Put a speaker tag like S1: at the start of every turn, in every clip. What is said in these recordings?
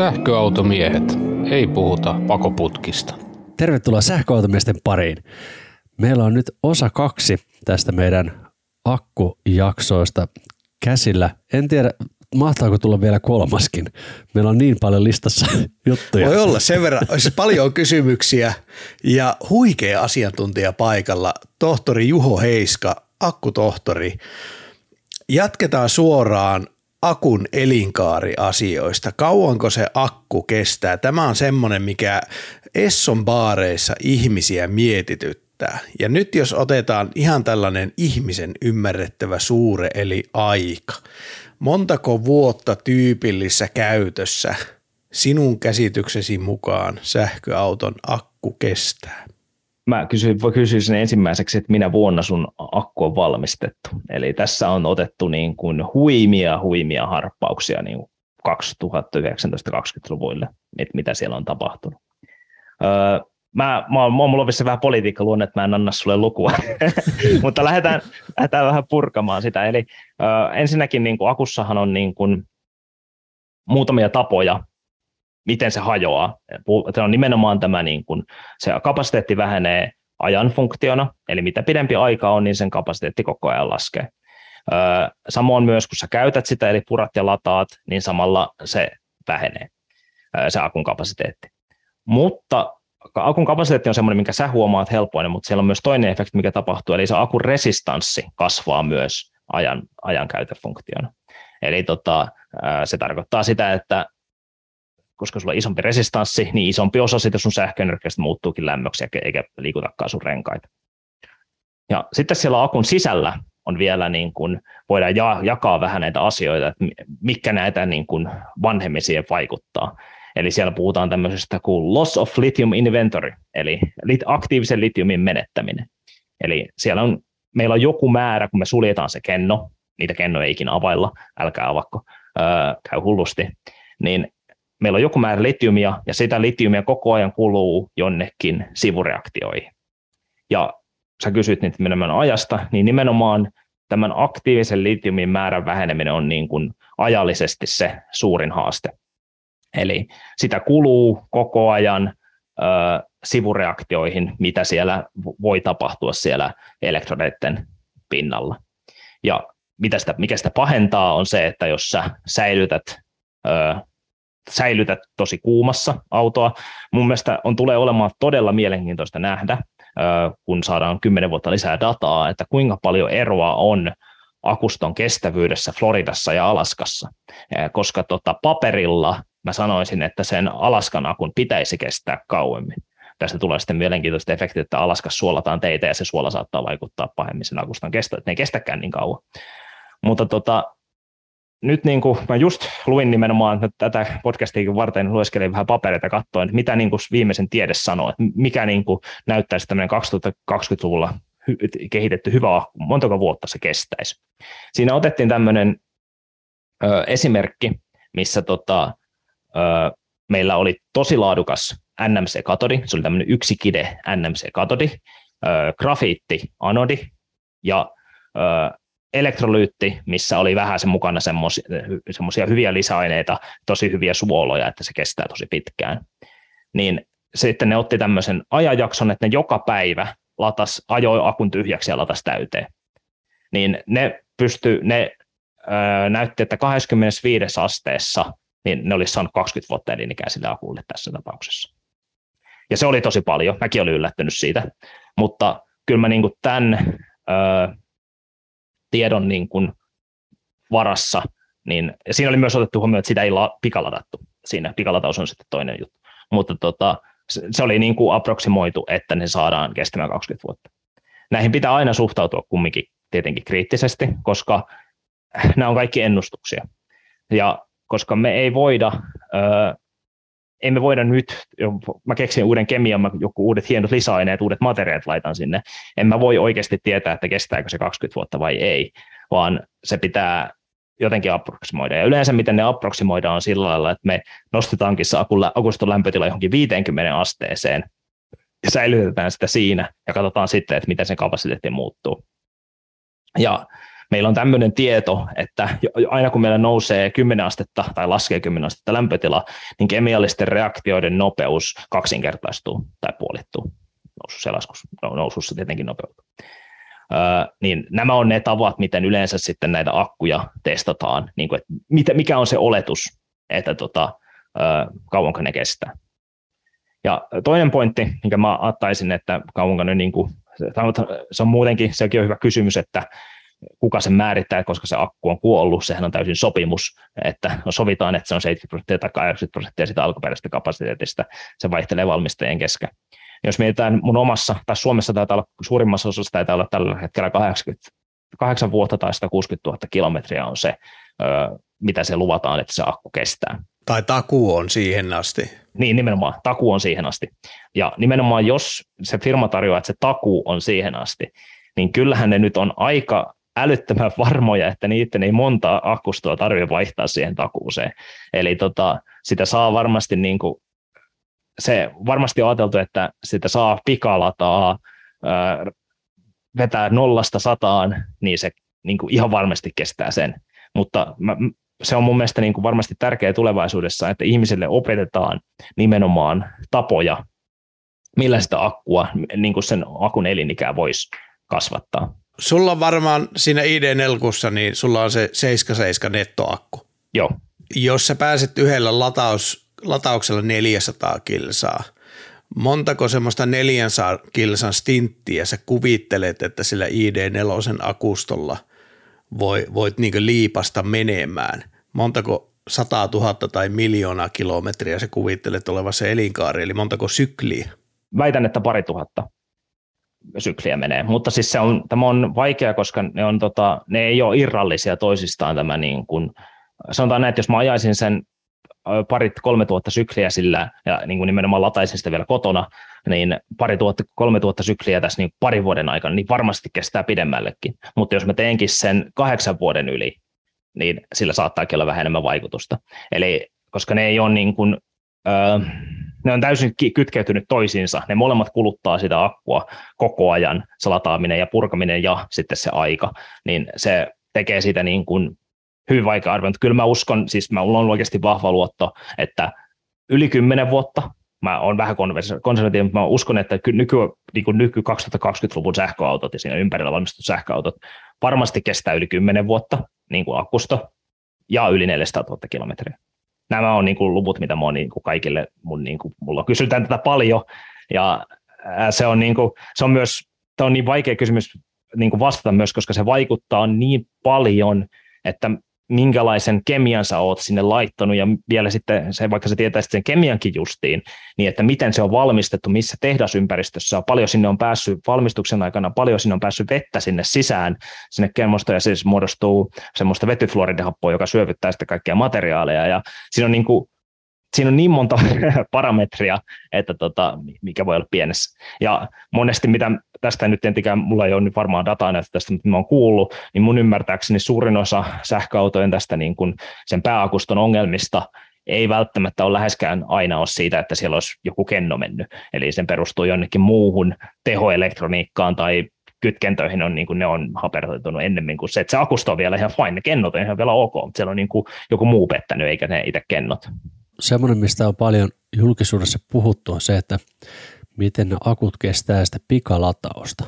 S1: Sähköautomiehet. Ei puhuta pakoputkista.
S2: Tervetuloa sähköautomiesten pariin. Meillä on nyt osa kaksi tästä meidän akkujaksoista käsillä. En tiedä, mahtaako tulla vielä kolmaskin. Meillä on niin paljon listassa juttuja.
S3: Voi olla sen verran. Olisi paljon kysymyksiä ja huikea asiantuntija paikalla. Tohtori Juho Heiska, akkutohtori. Jatketaan suoraan akun elinkaariasioista. Kauanko se akku kestää? Tämä on semmoinen, mikä Esson baareissa ihmisiä mietityttää. Ja nyt jos otetaan ihan tällainen ihmisen ymmärrettävä suure eli aika. Montako vuotta tyypillisessä käytössä sinun käsityksesi mukaan sähköauton akku kestää?
S4: Mä kysyin, kysyisin ensimmäiseksi, että minä vuonna sun akku on valmistettu. Eli tässä on otettu niin kuin huimia, huimia harppauksia niin 2019-2020-luvuille, että mitä siellä on tapahtunut. Öö, mä, mä, mä mulla on vähän politiikkaluonne, että mä en anna sulle lukua, mutta lähdetään, lähdetään vähän purkamaan sitä. Eli öö, ensinnäkin niin kuin akussahan on niin kuin muutamia tapoja, miten se hajoaa. Se on nimenomaan tämä, niin kuin, se kapasiteetti vähenee ajan funktiona, eli mitä pidempi aika on, niin sen kapasiteetti koko ajan laskee. Samoin myös, kun sä käytät sitä, eli purat ja lataat, niin samalla se vähenee, se akun kapasiteetti. Mutta akun kapasiteetti on semmoinen, minkä sä huomaat helpoin, mutta siellä on myös toinen efekti, mikä tapahtuu, eli se akun resistanssi kasvaa myös ajan, ajan käytöfunktiona. Eli tota, se tarkoittaa sitä, että koska sulla on isompi resistanssi, niin isompi osa siitä sun sähköenergiasta muuttuukin lämmöksi eikä liikutakaan sun renkaita. Ja sitten siellä akun sisällä on vielä niin kuin, voidaan jakaa vähän näitä asioita, että mikä näitä niin kuin vanhemmin vaikuttaa. Eli siellä puhutaan tämmöisestä kuin loss of lithium inventory, eli aktiivisen litiumin menettäminen. Eli siellä on, meillä on joku määrä, kun me suljetaan se kenno, niitä kennoja ei ikinä availla, älkää avakko, öö, käy hullusti, niin meillä on joku määrä litiumia, ja sitä litiumia koko ajan kuluu jonnekin sivureaktioihin. Ja sä kysyt nyt menemään ajasta, niin nimenomaan tämän aktiivisen litiumin määrän väheneminen on niin kuin ajallisesti se suurin haaste. Eli sitä kuluu koko ajan ö, sivureaktioihin, mitä siellä voi tapahtua siellä elektrodeiden pinnalla. Ja mitä sitä, mikä sitä pahentaa on se, että jos sä säilytät ö, säilytät tosi kuumassa autoa. Mun mielestä on tulee olemaan todella mielenkiintoista nähdä, kun saadaan kymmenen vuotta lisää dataa, että kuinka paljon eroa on akuston kestävyydessä Floridassa ja Alaskassa, koska tota, paperilla mä sanoisin, että sen Alaskan akun pitäisi kestää kauemmin. Tästä tulee sitten mielenkiintoista efekti, että Alaskassa suolataan teitä ja se suola saattaa vaikuttaa pahemmin sen akuston kestä, että ne ei kestäkään niin kauan. Mutta tota, nyt niin kuin, mä just luin nimenomaan että tätä podcastia varten, lueskelin vähän papereita katsoin, että mitä niin kuin viimeisen tiede sanoo, että mikä niin kuin näyttäisi tämmöinen 2020-luvulla kehitetty hyvä, montako vuotta se kestäisi. Siinä otettiin tämmöinen ö, esimerkki, missä tota, ö, meillä oli tosi laadukas NMC-katodi, se oli tämmöinen kide NMC-katodi, ö, grafiitti-anodi ja ö, elektrolyytti, missä oli vähän sen mukana semmoisia hyviä lisäaineita, tosi hyviä suoloja, että se kestää tosi pitkään. Niin sitten ne otti tämmöisen ajanjakson, että ne joka päivä latas, ajoi akun tyhjäksi ja latas täyteen. Niin ne pysty, ne öö, näytti, että 25 asteessa niin ne olisi saanut 20 vuotta elinikää sille akulle tässä tapauksessa. Ja se oli tosi paljon, mäkin olin yllättynyt siitä, mutta kyllä mä niin kuin tämän öö, tiedon niin kuin varassa, niin siinä oli myös otettu huomioon, että sitä ei la, pikaladattu. Siinä pikalataus on sitten toinen juttu. Mutta tota, se, se oli niin kuin aproksimoitu, että ne saadaan kestämään 20 vuotta. Näihin pitää aina suhtautua kumminkin tietenkin kriittisesti, koska nämä on kaikki ennustuksia. Ja koska me ei voida, öö, emme voida nyt, mä keksin uuden kemian, mä joku uudet hienot lisäaineet, uudet materiaalit laitan sinne, en mä voi oikeasti tietää, että kestääkö se 20 vuotta vai ei, vaan se pitää jotenkin approksimoida. Ja yleensä miten ne approksimoidaan on sillä lailla, että me nostetaankin se akuston lämpötila johonkin 50 asteeseen ja säilytetään sitä siinä ja katsotaan sitten, että miten se kapasiteetti muuttuu. Ja meillä on tämmöinen tieto, että aina kun meillä nousee 10 astetta tai laskee 10 astetta lämpötila, niin kemiallisten reaktioiden nopeus kaksinkertaistuu tai puolittuu nousussa ja laskussa, no, nousussa tietenkin nopeutuu. Öö, niin nämä on ne tavat, miten yleensä sitten näitä akkuja testataan, niin kuin, että mikä on se oletus, että tota, öö, kauanko ne kestää. Ja toinen pointti, minkä mä ottaisin, että kauanko ne, niin kuin, se on muutenkin, sekin on hyvä kysymys, että kuka sen määrittää, koska se akku on kuollut, sehän on täysin sopimus, että no sovitaan, että se on 70 prosenttia tai 80 prosenttia sitä alkuperäisestä kapasiteetista, se vaihtelee valmistajien kesken. Jos mietitään mun omassa, tai Suomessa taitaa olla, suurimmassa osassa taitaa olla tällä hetkellä 80, 8 vuotta tai 160 000 kilometriä on se, mitä se luvataan, että se akku kestää.
S3: Tai taku on siihen asti.
S4: Niin, nimenomaan. Taku on siihen asti. Ja nimenomaan jos se firma tarjoaa, että se taku on siihen asti, niin kyllähän ne nyt on aika älyttömän varmoja, että niiden ei monta akkustoa tarvitse vaihtaa siihen takuuseen. Eli tota, sitä saa varmasti niin kuin, se varmasti on ajateltu, että sitä saa pikalataa, ää, vetää nollasta sataan, niin se niin kuin ihan varmasti kestää sen. Mutta mä, se on mun mielestä niin kuin varmasti tärkeää tulevaisuudessa, että ihmisille opetetaan nimenomaan tapoja, millä sitä akkua, niin kuin sen akun elinikää voisi kasvattaa.
S3: Sulla on varmaan siinä ID4, niin sulla on se 77 nettoakku.
S4: Joo.
S3: Jos sä pääset yhdellä lataus, latauksella 400 kilsaa, montako semmoista 400 kilsan stinttiä sä kuvittelet, että sillä ID4 akustolla voi, voit niin liipasta menemään? Montako 100 000 tai miljoonaa kilometriä sä kuvittelet olevassa elinkaari, eli montako sykliä?
S4: Väitän, että pari tuhatta sykliä menee. Mutta siis se on, tämä on vaikea, koska ne, on, tota, ne ei ole irrallisia toisistaan tämä niin kuin, sanotaan näin, että jos mä ajaisin sen parit kolme tuhatta sykliä sillä ja niin kuin nimenomaan lataisin sitä vielä kotona, niin pari tuhatta, kolme tuhatta sykliä tässä niin parin vuoden aikana, niin varmasti kestää pidemmällekin. Mutta jos mä teenkin sen kahdeksan vuoden yli, niin sillä saattaakin olla vähän enemmän vaikutusta. Eli koska ne ei ole niin kuin, öö, ne on täysin kytkeytynyt toisiinsa. Ne molemmat kuluttaa sitä akkua koko ajan, se lataaminen ja purkaminen ja sitten se aika, niin se tekee siitä niin kuin hyvin vaikea arvioida. Kyllä mä uskon, siis mä on oikeasti vahva luotto, että yli kymmenen vuotta, mä oon vähän konservatiivinen, mutta mä uskon, että nyky, niin kuin nyky 2020-luvun sähköautot ja siinä ympärillä valmistetut sähköautot varmasti kestää yli kymmenen vuotta niin kuin akkusta ja yli 400 000 kilometriä nämä on niin kuin luvut, mitä mä oon niin kuin kaikille, mun, niin kuin, mulla kysytään tätä paljon, ja se on, niin kuin, se on myös, tämä on niin vaikea kysymys niin kuin vastata myös, koska se vaikuttaa niin paljon, että minkälaisen kemian sä oot sinne laittanut ja vielä sitten se, vaikka sä tietäisit sen kemiankin justiin, niin että miten se on valmistettu, missä tehdasympäristössä on, paljon sinne on päässyt valmistuksen aikana, paljon sinne on päässyt vettä sinne sisään, sinne kelmosta ja siis muodostuu semmoista vetyfluoridihappoa, joka syövyttää sitten kaikkia materiaaleja ja siinä on niin kuin siinä on niin monta parametria, että tota, mikä voi olla pienessä. Ja monesti, mitä tästä nyt entikään, mulla ei ole nyt varmaan dataa näistä tästä, mutta mä oon kuullut, niin mun ymmärtääkseni suurin osa sähköautojen tästä niin kuin sen pääakuston ongelmista ei välttämättä ole läheskään aina ole siitä, että siellä olisi joku kenno mennyt. Eli sen perustuu jonnekin muuhun tehoelektroniikkaan tai kytkentöihin on, niin kuin ne on hapertoitunut ennemmin kuin se, että se akusto on vielä ihan fine, ne kennot on ihan vielä ok, mutta siellä on niin kuin joku muu pettänyt eikä ne itse kennot
S2: semmoinen, mistä on paljon julkisuudessa puhuttu, on se, että miten ne akut kestää sitä pikalatausta.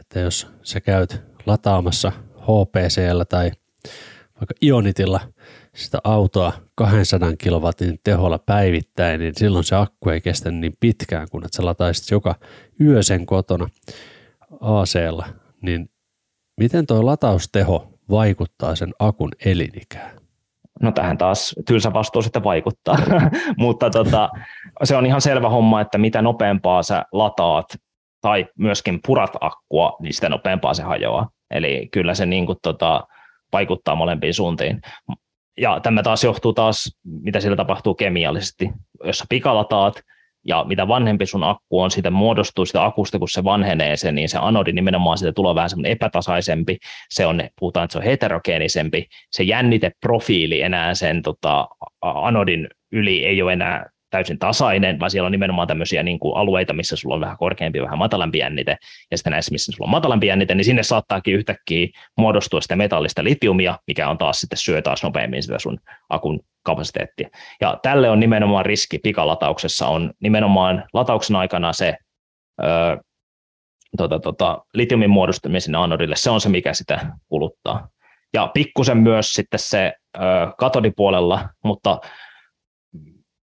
S2: Että jos sä käyt lataamassa HPCllä tai vaikka Ionitilla sitä autoa 200 kilowatin teholla päivittäin, niin silloin se akku ei kestä niin pitkään, kun että sä lataisit joka yö sen kotona ac niin miten tuo latausteho vaikuttaa sen akun elinikään?
S4: No tähän taas tylsä vastuu sitten vaikuttaa, mutta tota, se on ihan selvä homma, että mitä nopeampaa sä lataat tai myöskin purat akkua, niin sitä nopeampaa se hajoaa. Eli kyllä se niin kuin, tota, vaikuttaa molempiin suuntiin. Ja tämä taas johtuu taas, mitä siellä tapahtuu kemiallisesti. Jos sä pikalataat, ja mitä vanhempi sun akku on, siitä muodostuu sitä akusta, kun se vanhenee se, niin se anodi nimenomaan siitä tulee vähän semmoinen epätasaisempi, se on, puhutaan, että se on heterogeenisempi, se jänniteprofiili enää sen tota, anodin yli ei ole enää täysin tasainen, vaan siellä on nimenomaan tämmöisiä niin kuin alueita, missä sulla on vähän korkeampi, vähän matalampi jännite, ja sitten näissä, missä sulla on matalampi jännite, niin sinne saattaakin yhtäkkiä muodostua sitä metallista litiumia, mikä on taas sitten syö taas nopeammin sitä sun akun kapasiteettia. Ja tälle on nimenomaan riski pikalatauksessa, on nimenomaan latauksen aikana se öö, tota, tota, litiumin muodostumisen anodille, se on se, mikä sitä kuluttaa. Ja pikkusen myös sitten se ö, katodipuolella, mutta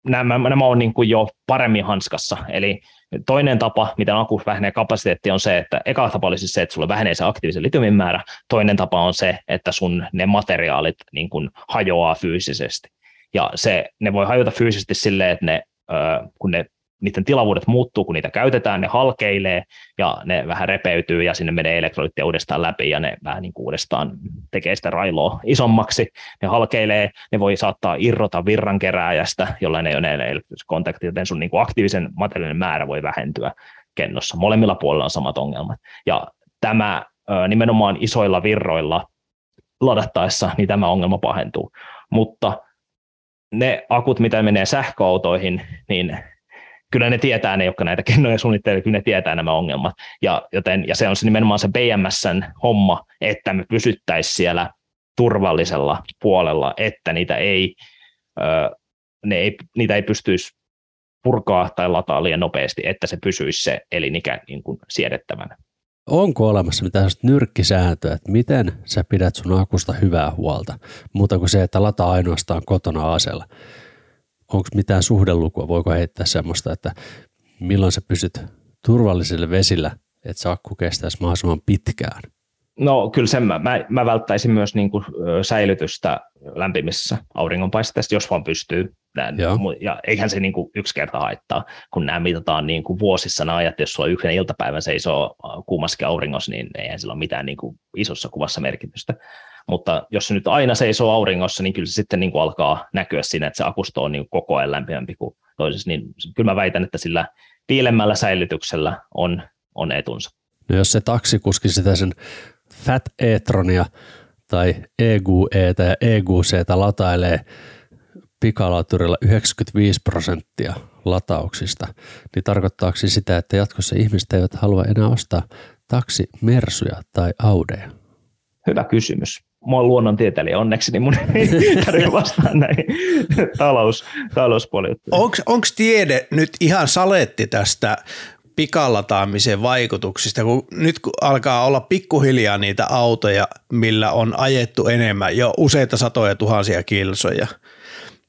S4: nämä, nämä on niin kuin jo paremmin hanskassa. Eli toinen tapa, miten akku vähenee kapasiteetti, on se, että eka tapa olisi se, että sulla vähenee se aktiivisen litiumin määrä. Toinen tapa on se, että sun ne materiaalit niin kuin hajoaa fyysisesti. Ja se, ne voi hajota fyysisesti silleen, että ne, kun ne niiden tilavuudet muuttuu, kun niitä käytetään, ne halkeilee ja ne vähän repeytyy ja sinne menee elektrolyttia uudestaan läpi ja ne vähän niin kuin uudestaan tekee sitä railoa isommaksi. Ne halkeilee, ne voi saattaa irrota virrankerääjästä, jollain ei ole elektriset kontaktit, joten sun niin kuin aktiivisen materiaalin määrä voi vähentyä kennossa. Molemmilla puolilla on samat ongelmat. Ja tämä nimenomaan isoilla virroilla ladattaessa, niin tämä ongelma pahentuu. Mutta ne akut, mitä menee sähköautoihin, niin kyllä ne tietää ne, jotka näitä kennoja suunnittelevat, kyllä ne tietää nämä ongelmat. Ja, joten, ja se on se nimenomaan se BMSn homma, että me pysyttäisiin siellä turvallisella puolella, että niitä ei, ne ei, niitä ei pystyisi purkaa tai lataa liian nopeasti, että se pysyisi se elinikä niin kuin siedettävänä.
S2: Onko olemassa mitään nyrkkisääntöä, että miten sä pidät sun akusta hyvää huolta, muuta kuin se, että lataa ainoastaan kotona asella? Onko mitään suhdelukua, voiko heittää semmoista, että milloin sä pysyt turvallisille vesillä, että se akku kestäisi mahdollisimman pitkään?
S4: No kyllä sen mä, mä, mä välttäisin myös niin kuin, säilytystä lämpimissä auringonpaisteissa, jos vaan pystyy. Nää, ja eihän se niin kuin yksi kerta haittaa, kun nämä mitataan niin kuin vuosissa nämä ajat, jos sulla yhden iltapäivän seisoo kuumassakin auringossa, niin eihän sillä ole mitään niin kuin isossa kuvassa merkitystä. Mutta jos se nyt aina seisoo auringossa, niin kyllä se sitten niin kuin alkaa näkyä siinä, että se akusto on niin kuin koko ajan lämpimämpi kuin toisessa. Niin kyllä mä väitän, että sillä piilemmällä säilytyksellä on, on etunsa.
S2: No jos se taksikuski sitä sen Fat e-tronia tai EGU-E ja EGC latailee pikalauturilla 95 prosenttia latauksista, niin tarkoittaako se sitä, että jatkossa ihmiset eivät halua enää ostaa taksi, mersuja tai audeja?
S4: Hyvä kysymys mä oon luonnontieteilijä onneksi, niin mun ei tarvitse vastaa näihin talous, talouspuolittuihin.
S3: Onko tiede nyt ihan saletti tästä pikalataamisen vaikutuksista, kun nyt kun alkaa olla pikkuhiljaa niitä autoja, millä on ajettu enemmän, jo useita satoja tuhansia kilsoja,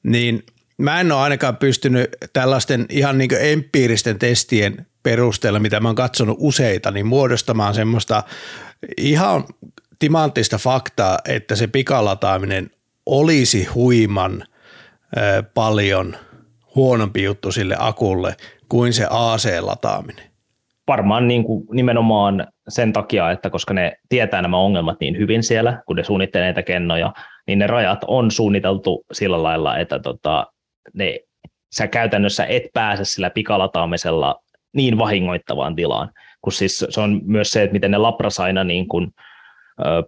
S3: niin mä en ole ainakaan pystynyt tällaisten ihan niin empiiristen testien perusteella, mitä mä oon katsonut useita, niin muodostamaan semmoista ihan timanttista faktaa, että se pikalataaminen olisi huiman paljon huonompi juttu sille akulle kuin se AC-lataaminen?
S4: Varmaan niin kuin nimenomaan sen takia, että koska ne tietää nämä ongelmat niin hyvin siellä, kun ne suunnittelee näitä kennoja, niin ne rajat on suunniteltu sillä lailla, että tota, ne, sä käytännössä et pääse sillä pikalataamisella niin vahingoittavaan tilaan, kun siis se on myös se, että miten ne lapras aina niin kuin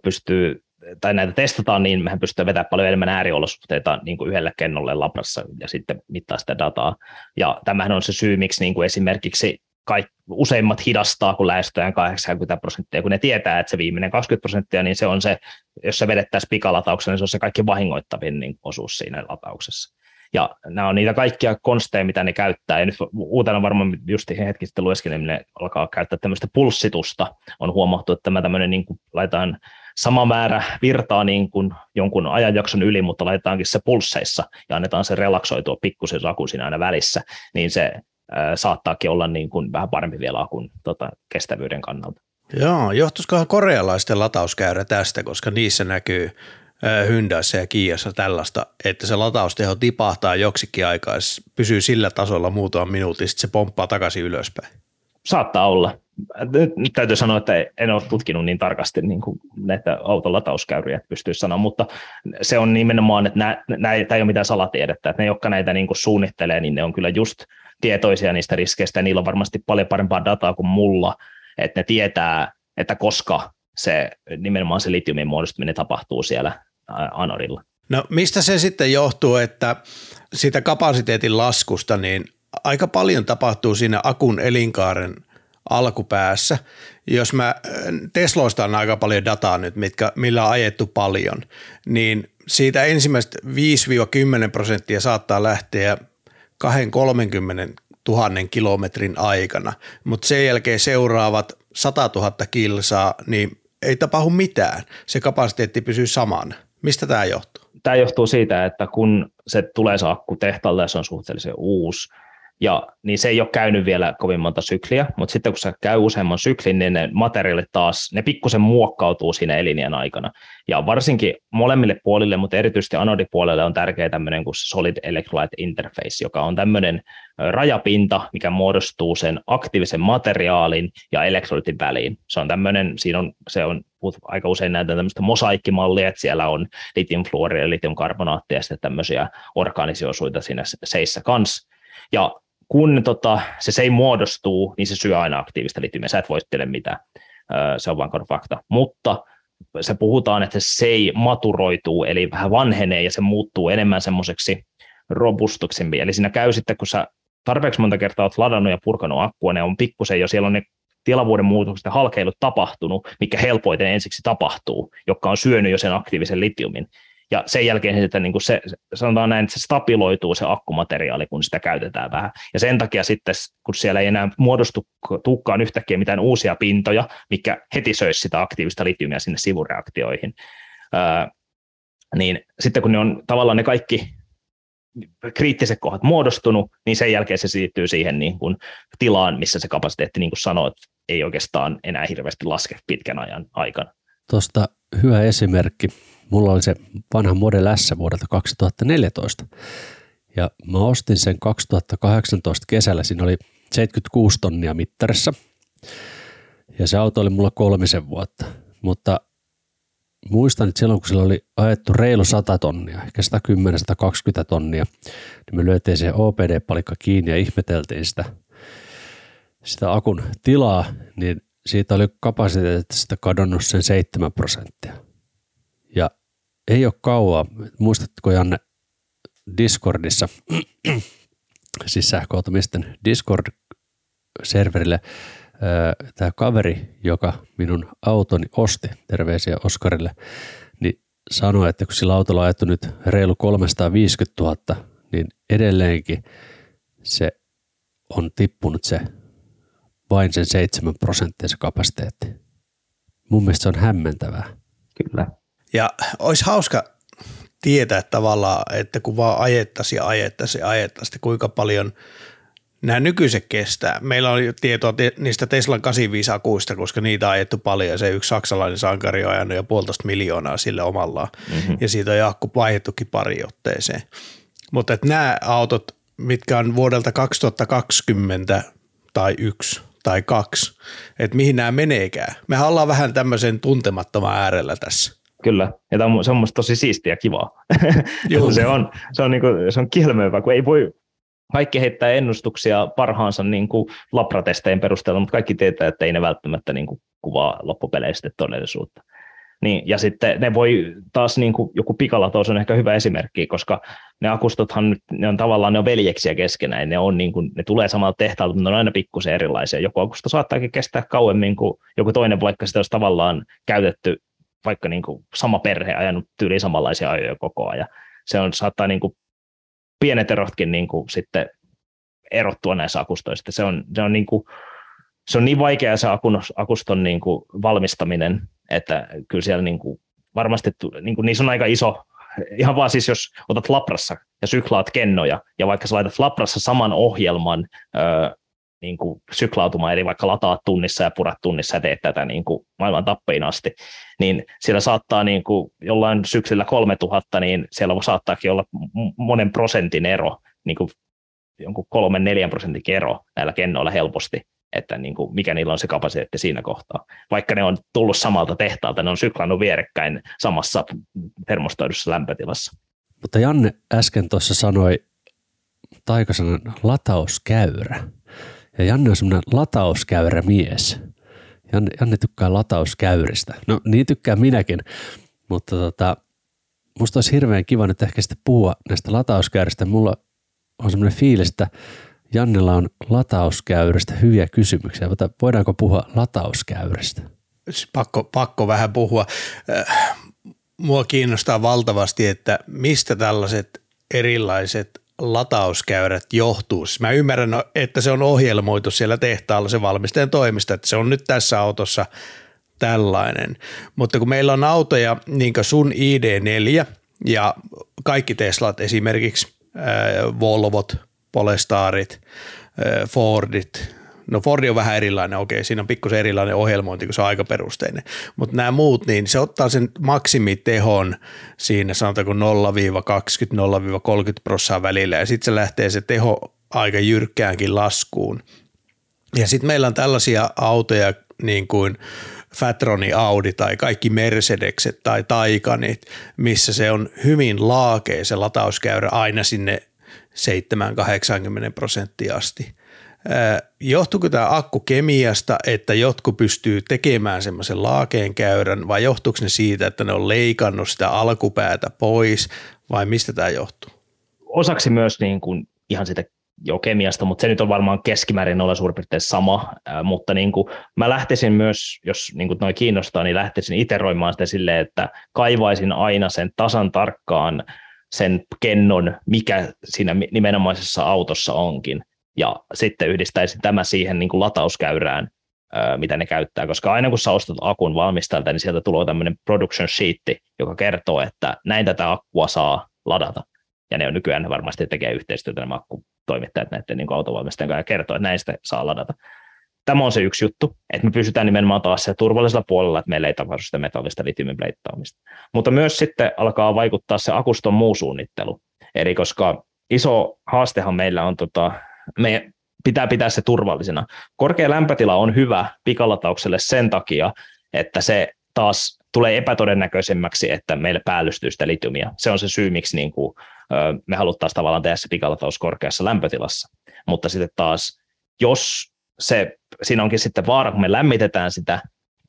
S4: pystyy tai näitä testataan, niin mehän pystyy vetämään paljon enemmän ääriolosuhteita niin kuin yhdelle kennolle labrassa ja sitten mittaa sitä dataa. Ja tämähän on se syy, miksi niin kuin esimerkiksi kaikki, useimmat hidastaa, kun lähestytään 80 prosenttia, kun ne tietää, että se viimeinen 20 prosenttia, niin se on se, jos se vedettäisiin pikalatauksella, niin se on se kaikki vahingoittavin niin osuus siinä latauksessa. Ja nämä on niitä kaikkia konsteja, mitä ne käyttää. Ja nyt uutena varmaan just hetki sitten lueskeleminen alkaa käyttää tämmöistä pulssitusta. On huomattu, että tämä tämmöinen niin kuin sama määrä virtaa niin kuin jonkun ajanjakson yli, mutta laitetaankin se pulsseissa ja annetaan se relaksoitua pikkusen akun siinä aina välissä, niin se ää, saattaakin olla niin kuin vähän parempi vielä akun tota, kestävyyden kannalta.
S3: Joo, johtuisikohan korealaisten latauskäyrä tästä, koska niissä näkyy Hyndaissä ja Kiassa tällaista, että se latausteho tipahtaa joksikin aikaa, pysyy sillä tasolla muutaman minuutin, sitten se pomppaa takaisin ylöspäin.
S4: Saattaa olla. Nyt täytyy sanoa, että en ole tutkinut niin tarkasti niin kuin näitä autolatauskäyriä, pystyisi sanoa, mutta se on nimenomaan, että nämä, nämä, tämä ei ole mitään salatiedettä, että ne, jotka näitä niin kuin suunnittelee, niin ne on kyllä just tietoisia niistä riskeistä, ja niillä on varmasti paljon parempaa dataa kuin mulla, että ne tietää, että koska se nimenomaan se litiumin muodostuminen tapahtuu siellä anodilla.
S3: No mistä se sitten johtuu, että sitä kapasiteetin laskusta, niin aika paljon tapahtuu siinä akun elinkaaren alkupäässä. Jos mä, Tesloista on aika paljon dataa nyt, mitkä, millä on ajettu paljon, niin siitä ensimmäistä 5-10 prosenttia saattaa lähteä 2-30 000 kilometrin aikana, mutta sen jälkeen seuraavat 100 000 kilsaa, niin ei tapahdu mitään. Se kapasiteetti pysyy samana. Mistä tämä johtuu?
S4: Tämä johtuu siitä, että kun se tulee se akku tehtaalle ja se on suhteellisen uusi, ja niin se ei ole käynyt vielä kovin monta sykliä, mutta sitten kun se käy useamman syklin, niin ne materiaalit taas, ne pikkusen muokkautuu siinä elinien aikana. Ja varsinkin molemmille puolille, mutta erityisesti anodipuolelle on tärkeä tämmöinen kuin Solid Electrolyte Interface, joka on tämmöinen rajapinta, mikä muodostuu sen aktiivisen materiaalin ja elektrolytin väliin. Se on tämmöinen, siinä on, se on aika usein näitä tämmöistä mosaikkimallia, että siellä on litiumfluoria litiumkarbonaattia ja sitten tämmöisiä orgaanisia osuita siinä seissä kanssa. Ja kun tota, se sei muodostuu, niin se syö aina aktiivista litiumia. Sä et voi mitään. Se on vain fakta. Mutta se puhutaan, että se sei maturoituu, eli vähän vanhenee ja se muuttuu enemmän semmoiseksi robustuksempi. Eli siinä käy sitten, kun sä tarpeeksi monta kertaa olet ladannut ja purkanut akkua, ne on pikkusen jo, siellä on ne tilavuuden muutokset halkeilut tapahtunut, mikä helpoiten ensiksi tapahtuu, joka on syönyt jo sen aktiivisen litiumin. Ja sen jälkeen sitten niin kuin se, sanotaan näin, että se stabiloituu se akkumateriaali, kun sitä käytetään vähän. Ja sen takia sitten, kun siellä ei enää muodostu tukkaan yhtäkkiä mitään uusia pintoja, mikä heti söisi sitä aktiivista litiumia sinne sivureaktioihin, ää, niin sitten kun ne on tavallaan ne kaikki kriittiset kohdat muodostunut, niin sen jälkeen se siirtyy siihen niin kuin tilaan, missä se kapasiteetti, niin kuin sanoit, ei oikeastaan enää hirveästi laske pitkän ajan aikana.
S2: Tuosta hyvä esimerkki. Mulla oli se vanha Model S vuodelta 2014 ja mä ostin sen 2018 kesällä. Siinä oli 76 tonnia mittarissa ja se auto oli mulla kolmisen vuotta, mutta muistan, että silloin kun sillä oli ajettu reilu 100 tonnia, ehkä 110-120 tonnia, niin me löytiin se OPD-palikka kiinni ja ihmeteltiin sitä, sitä akun tilaa, niin siitä oli kapasiteetista kadonnut sen 7 prosenttia. Ei ole kauaa, muistatko Janne Discordissa, siis sähköautomisten Discord-serverille tämä kaveri, joka minun autoni osti, terveisiä Oskarille, niin sanoi, että kun sillä autolla on ajettu nyt reilu 350 000, niin edelleenkin se on tippunut se vain sen 7 prosenttia se kapasiteetti. Mun mielestä se on hämmentävää.
S4: Kyllä.
S3: Ja olisi hauska tietää tavallaan, että kun vaan ajettaisiin ja ajettaisiin ja ajettaisiin, kuinka paljon – nämä nykyiset kestää. Meillä on tietoa niistä Teslan 85 akuista, koska niitä on ajettu paljon. Se yksi saksalainen sankari on ajanut jo puolitoista miljoonaa sille omallaan. Mm-hmm. Ja siitä on akku vaihdettukin pari otteeseen. Mutta että nämä autot, mitkä on vuodelta 2020 tai yksi tai kaksi, että mihin nämä meneekään. Me ollaan vähän tämmöisen tuntemattoman äärellä tässä.
S4: Kyllä, ja tämä on, se on tosi siistiä ja kivaa. se on, se on, niinku, se on kielmöivä, kun ei voi kaikki heittää ennustuksia parhaansa niin kuin labratesteen perusteella, mutta kaikki tietää, että ei ne välttämättä niin kuin kuvaa loppupeleistä todellisuutta. Niin, ja sitten ne voi taas, niin kuin joku pikalataus on ehkä hyvä esimerkki, koska ne akustothan ne on tavallaan ne on veljeksiä keskenään, ne, on niin kuin, ne tulee samalta tehtaalta, mutta ne on aina pikkusen erilaisia. Joku akusto saattaakin kestää kauemmin kuin joku toinen, vaikka sitä olisi tavallaan käytetty, vaikka niin kuin sama perhe ajanut tyyliin samanlaisia ajoja koko ajan. Se on, saattaa niin kuin pienet erotkin niin kuin sitten erottua näissä akustoista. Se on, se on, niin, kuin, se on niin vaikea se akuston niin kuin valmistaminen, että kyllä siellä niin kuin varmasti niin kuin, niissä on aika iso, ihan vaan siis jos otat laprassa ja syklaat kennoja, ja vaikka sä laitat laprassa saman ohjelman niin kuin syklautumaan, eli vaikka lataa tunnissa ja purat tunnissa ja teet tätä niin kuin maailman tappiin asti, niin siellä saattaa niin kuin jollain syksyllä 3000, niin siellä saattaakin olla monen prosentin ero, niin kuin jonkun kolmen neljän prosentin ero näillä kennoilla helposti, että niin kuin mikä niillä on se kapasiteetti siinä kohtaa. Vaikka ne on tullut samalta tehtaalta, ne on syklannut vierekkäin samassa termostoidussa lämpötilassa.
S2: Mutta Janne äsken tuossa sanoi taikasanan latauskäyrä. Ja Janne on semmoinen latauskäyrä mies. Janne, Janne tykkää latauskäyristä. No niin tykkää minäkin, mutta tota, musta olisi hirveän kiva nyt ehkä sitten puhua näistä latauskäyristä. Mulla on semmoinen fiilis, että Jannella on latauskäyrästä hyviä kysymyksiä. Voidaanko puhua latauskäyrästä?
S3: Pakko, pakko vähän puhua. Äh, mua kiinnostaa valtavasti, että mistä tällaiset erilaiset latauskäyrät johtuu. Siis mä ymmärrän, että se on ohjelmoitu siellä tehtaalla se valmistajan toimista, että se on nyt tässä autossa tällainen. Mutta kun meillä on autoja, niin kuin sun ID4 ja kaikki Teslat esimerkiksi, äh, Volvot, Polestarit, äh, Fordit, No Fordi on vähän erilainen, okei, siinä on pikkusen erilainen ohjelmointi, kun se on aikaperusteinen, mutta nämä muut, niin se ottaa sen maksimitehon siinä sanotaanko 0-20, 0-30 prosenttia välillä ja sitten se lähtee se teho aika jyrkkäänkin laskuun. Ja sitten meillä on tällaisia autoja niin kuin Fatroni Audi tai kaikki Mercedekset tai Taikanit, missä se on hyvin laakea se latauskäyrä aina sinne 7-80 prosenttia asti. Johtuuko tämä akku kemiasta, että jotkut pystyy tekemään semmoisen laakeen käyrän vai johtuuko ne siitä, että ne on leikannut sitä alkupäätä pois vai mistä tämä johtuu?
S4: Osaksi myös niin kuin ihan sitä jo kemiasta, mutta se nyt on varmaan keskimäärin olla suurin piirtein sama, mutta niin kuin mä lähtisin myös, jos niin kuin noin kiinnostaa, niin lähtisin iteroimaan sitä silleen, että kaivaisin aina sen tasan tarkkaan sen kennon, mikä siinä nimenomaisessa autossa onkin, ja sitten yhdistäisin tämä siihen niin kuin latauskäyrään, mitä ne käyttää, koska aina kun sä ostat akun valmistajalta, niin sieltä tulee tämmöinen production sheet, joka kertoo, että näin tätä akkua saa ladata. Ja ne on nykyään varmasti tekee yhteistyötä nämä akkutoimittajat näiden niin autovalmistajien kanssa ja kertoo, että näistä saa ladata. Tämä on se yksi juttu, että me pysytään nimenomaan taas se turvallisella puolella, että meillä ei tapahdu sitä metallista litiumin Mutta myös sitten alkaa vaikuttaa se akuston muu suunnittelu. Eli koska iso haastehan meillä on tota, me pitää pitää se turvallisena. Korkea lämpötila on hyvä pikalataukselle sen takia, että se taas tulee epätodennäköisemmäksi, että meille päällystyy sitä litiumia. Se on se syy, miksi niin kuin, me haluttaisiin tavallaan tehdä se pikalataus korkeassa lämpötilassa. Mutta sitten taas, jos se, siinä onkin sitten vaara, kun me lämmitetään sitä,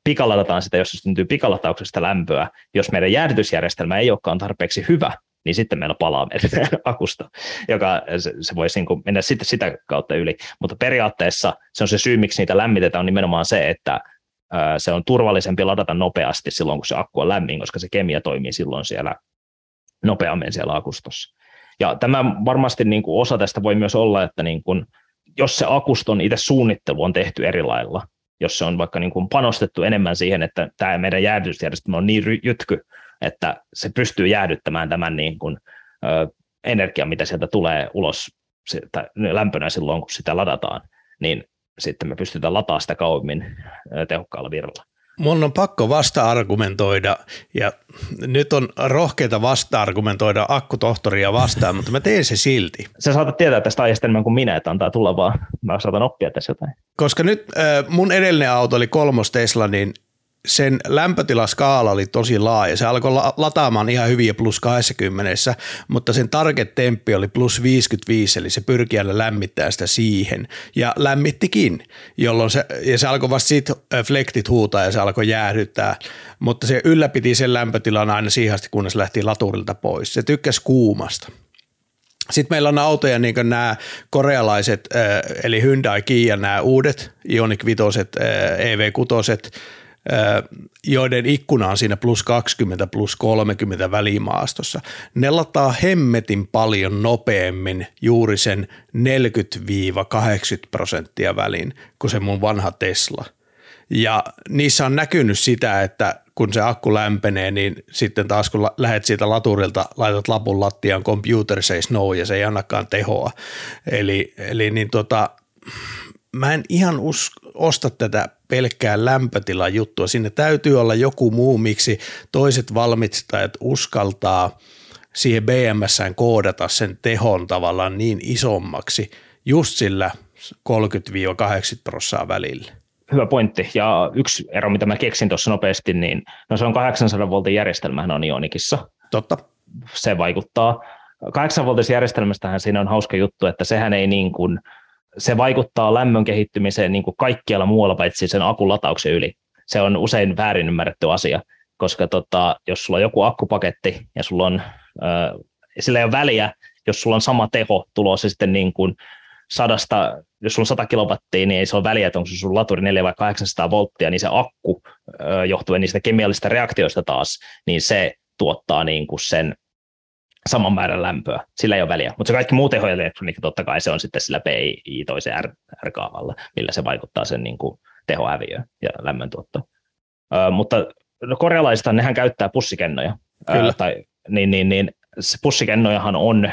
S4: pikalatataan sitä, jos syntyy pikalatauksesta lämpöä, jos meidän jäähdytysjärjestelmä ei olekaan tarpeeksi hyvä, niin sitten meillä palaa meidän akusta, joka se, se voisi niin kuin mennä sitten sitä kautta yli. Mutta periaatteessa se on se syy, miksi niitä lämmitetään, on nimenomaan se, että se on turvallisempi ladata nopeasti silloin, kun se akku on lämmin, koska se kemia toimii silloin siellä nopeammin siellä akustossa. Ja tämä varmasti niin kuin osa tästä voi myös olla, että niin kuin, jos se akuston itse suunnittelu on tehty eri lailla, jos se on vaikka niin kuin panostettu enemmän siihen, että tämä meidän jäähdysjärjestelmä on niin jytky, että se pystyy jäädyttämään tämän niin kuin, ö, energian, mitä sieltä tulee ulos sitä, lämpönä silloin, kun sitä ladataan, niin sitten me pystytään lataamaan sitä kauemmin tehokkaalla virralla.
S3: Mun on pakko vasta-argumentoida, ja nyt on rohkeita vasta-argumentoida akkutohtoria vastaan, mutta mä teen se silti.
S4: Sä saatat tietää tästä aiheesta enemmän kuin minä, että antaa tulla vaan. Mä saatan oppia tässä jotain.
S3: Koska nyt äh, mun edellinen auto oli kolmos Tesla, niin sen lämpötilaskaala oli tosi laaja. Se alkoi lataamaan ihan hyviä plus 20, mutta sen target temppi oli plus 55, eli se pyrki aina lämmittää sitä siihen. Ja lämmittikin, jolloin se, ja se alkoi vasta siitä flektit huutaa ja se alkoi jäähdyttää, mutta se ylläpiti sen lämpötilan aina siihen asti, kunnes lähti laturilta pois. Se tykkäsi kuumasta. Sitten meillä on autoja, niin kuin nämä korealaiset, eli Hyundai Kia, nämä uudet Ioniq 5, EV6, joiden ikkuna on siinä plus 20, plus 30 välimaastossa. Ne lataa hemmetin paljon nopeammin juuri sen 40-80 prosenttia välin kuin se mun vanha Tesla. Ja niissä on näkynyt sitä, että kun se akku lämpenee, niin sitten taas kun lähet siitä laturilta, laitat lapun lattiaan, computer says no ja se ei annakaan tehoa. Eli, eli niin tota, mä en ihan us, osta tätä pelkkää lämpötilajuttua. Sinne täytyy olla joku muu, miksi toiset valmistajat uskaltaa siihen BMSään koodata sen tehon tavallaan niin isommaksi just sillä 30-80 prosenttia välillä.
S4: Hyvä pointti. Ja yksi ero, mitä mä keksin tuossa nopeasti, niin no se on 800 voltin järjestelmähän on Ionikissa.
S3: Totta.
S4: Se vaikuttaa. 8 voltin järjestelmästähän siinä on hauska juttu, että sehän ei niin kuin – se vaikuttaa lämmön kehittymiseen niin kuin kaikkialla muualla paitsi sen akun latauksen yli. Se on usein väärin ymmärretty asia. koska tota, jos sulla on joku akkupaketti ja sulla on, äh, sillä ei ole väliä, jos sulla on sama teho tulossa sitten niin kuin sadasta, jos sulla on 100 kilowattia, niin ei se ole väliä, että onko sun laturi 4 vai 800 volttia, niin se akku johtuen niistä kemiallisista reaktioista taas, niin se tuottaa niin kuin sen saman määrän lämpöä. Sillä ei ole väliä. Mutta se kaikki muu tehoelektroniikka totta kai se on sitten sillä PI toisen R-kaavalla, millä se vaikuttaa sen niin kuin tehohäviöön ja lämmöntuottoon. Ö, mutta no korealaista nehän käyttää pussikennoja. Kyllä. Ö, tai, niin, niin, niin, se pussikennojahan on,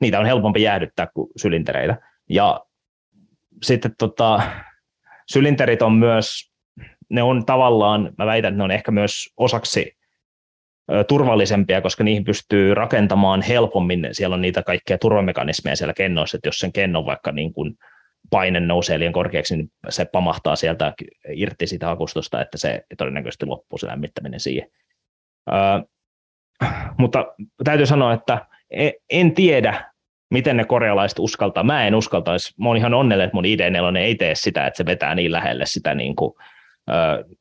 S4: niitä on helpompi jäähdyttää kuin sylintereitä. Ja sitten tota, sylinterit on myös, ne on tavallaan, mä väitän, että ne on ehkä myös osaksi turvallisempia, koska niihin pystyy rakentamaan helpommin. Siellä on niitä kaikkia turvamekanismeja siellä kennoissa, että jos sen kennon vaikka niin kuin paine nousee liian korkeaksi, niin se pamahtaa sieltä irti siitä akustosta, että se todennäköisesti loppuu se lämmittäminen siihen. Ö, mutta täytyy sanoa, että e, en tiedä, miten ne korealaiset uskaltaa. Mä en uskaltaisi. Mä oon ihan onnellinen, että mun ID4 ei tee sitä, että se vetää niin lähelle sitä niin kuin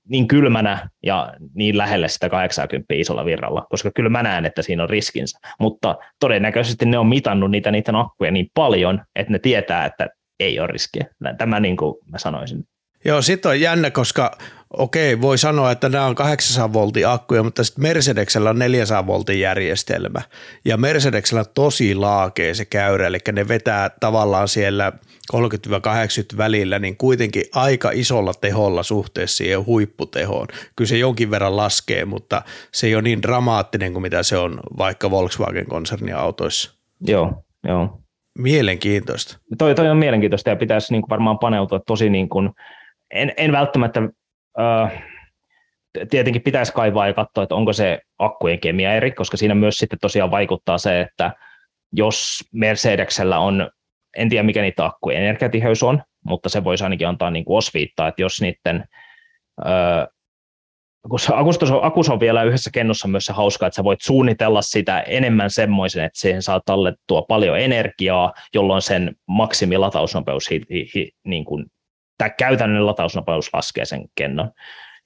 S4: niin kylmänä ja niin lähelle sitä 80 isolla virralla, koska kyllä mä näen, että siinä on riskinsä, mutta todennäköisesti ne on mitannut niitä niitä akkuja niin paljon, että ne tietää, että ei ole riskiä. Tämä niin kuin mä sanoisin.
S3: Joo, sitten on jännä, koska okei, voi sanoa, että nämä on 800 voltin akkuja, mutta sitten Mercedesellä on 400 voltin järjestelmä. Ja Mercedesellä on tosi laakea se käyrä, eli ne vetää tavallaan siellä 30-80 välillä, niin kuitenkin aika isolla teholla suhteessa siihen huipputehoon. Kyllä se jonkin verran laskee, mutta se ei ole niin dramaattinen kuin mitä se on vaikka Volkswagen-konsernin autoissa.
S4: Joo, joo.
S3: Mielenkiintoista.
S4: Toi, toi on mielenkiintoista ja pitäisi niin kuin varmaan paneutua tosi niin kuin, en, en välttämättä, tietenkin pitäisi kaivaa ja katsoa, että onko se akkujen kemia eri, koska siinä myös sitten tosiaan vaikuttaa se, että jos Mercedesellä on, en tiedä mikä niitä akkujen energiatiheys on, mutta se voisi ainakin antaa niin kuin osviittaa, että jos niiden äh, kun akus, on, akus on vielä yhdessä kennossa myös se hauska, että sä voit suunnitella sitä enemmän semmoisen, että siihen saa tallettua paljon energiaa, jolloin sen maksimilatausnopeus hi, hi, hi, niin kuin tämä käytännön latausnopeus laskee sen kennon.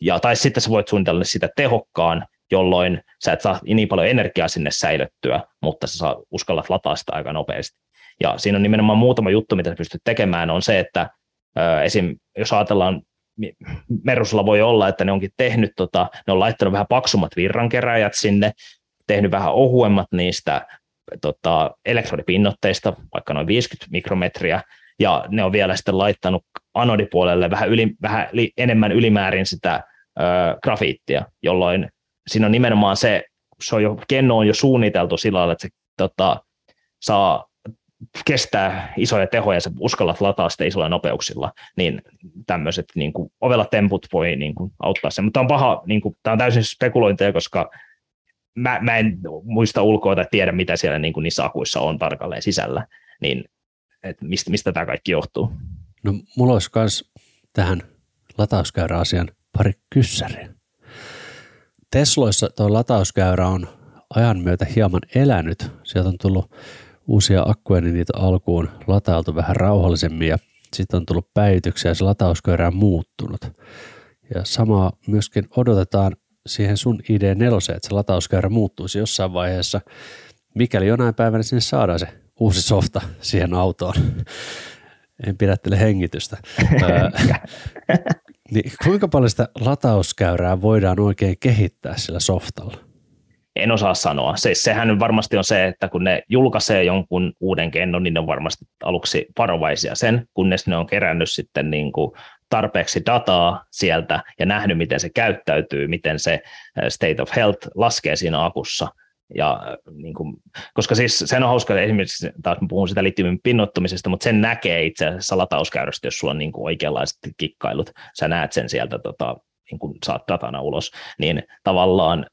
S4: Ja, tai sitten sä voit suunnitella sitä tehokkaan, jolloin sä et saa niin paljon energiaa sinne säilyttyä, mutta sä saa, uskallat lataa sitä aika nopeasti. Ja siinä on nimenomaan muutama juttu, mitä sä pystyt tekemään, on se, että ö, esim. jos ajatellaan, Merusella voi olla, että ne onkin tehnyt, tota, ne on laittanut vähän paksummat virrankeräjät sinne, tehnyt vähän ohuemmat niistä tota, elektrodipinnoitteista, vaikka noin 50 mikrometriä, ja ne on vielä sitten laittanut anodipuolelle vähän, yli, vähän enemmän ylimäärin sitä ö, grafiittia, jolloin siinä on nimenomaan se, se on jo, kenno on jo suunniteltu sillä lailla, että se tota, saa kestää isoja tehoja, sä uskallat lataa sitä isoilla nopeuksilla, niin tämmöiset niin ovella temput voi niin kuin, auttaa sen. Mutta on paha, niin kuin, tämä on täysin spekulointeja, koska mä, mä en muista ulkoa tai tiedä, mitä siellä niin kuin, niissä akuissa on tarkalleen sisällä, niin että mistä, mistä tämä kaikki johtuu.
S2: No mulla olisi myös tähän latauskäyräasian pari kyssäriä. Tesloissa tuo latauskäyrä on ajan myötä hieman elänyt. Sieltä on tullut uusia akkuja, niin niitä alkuun latailtu vähän rauhallisemmin ja sitten on tullut päivityksiä ja se latauskäyrä on muuttunut. Ja samaa myöskin odotetaan siihen sun ID4, että se latauskäyrä muuttuisi jossain vaiheessa, mikäli jonain päivänä sinne saadaan se uusi softa siihen autoon. En pidättele hengitystä. niin kuinka paljon sitä latauskäyrää voidaan oikein kehittää sillä softalla?
S4: En osaa sanoa. Se, sehän varmasti on se, että kun ne julkaisee jonkun uuden kennon, niin ne on varmasti aluksi varovaisia sen, kunnes ne on kerännyt sitten niin kuin tarpeeksi dataa sieltä ja nähnyt, miten se käyttäytyy, miten se state of health laskee siinä akussa – ja, niin kuin, koska siis sen on hauska, esimerkiksi taas mä puhun sitä litiumin pinnottumisesta, mutta sen näkee itse asiassa latauskäyrästä, jos sulla on niin kuin oikeanlaiset kikkailut, sä näet sen sieltä, tota, niin kuin saat datana ulos, niin tavallaan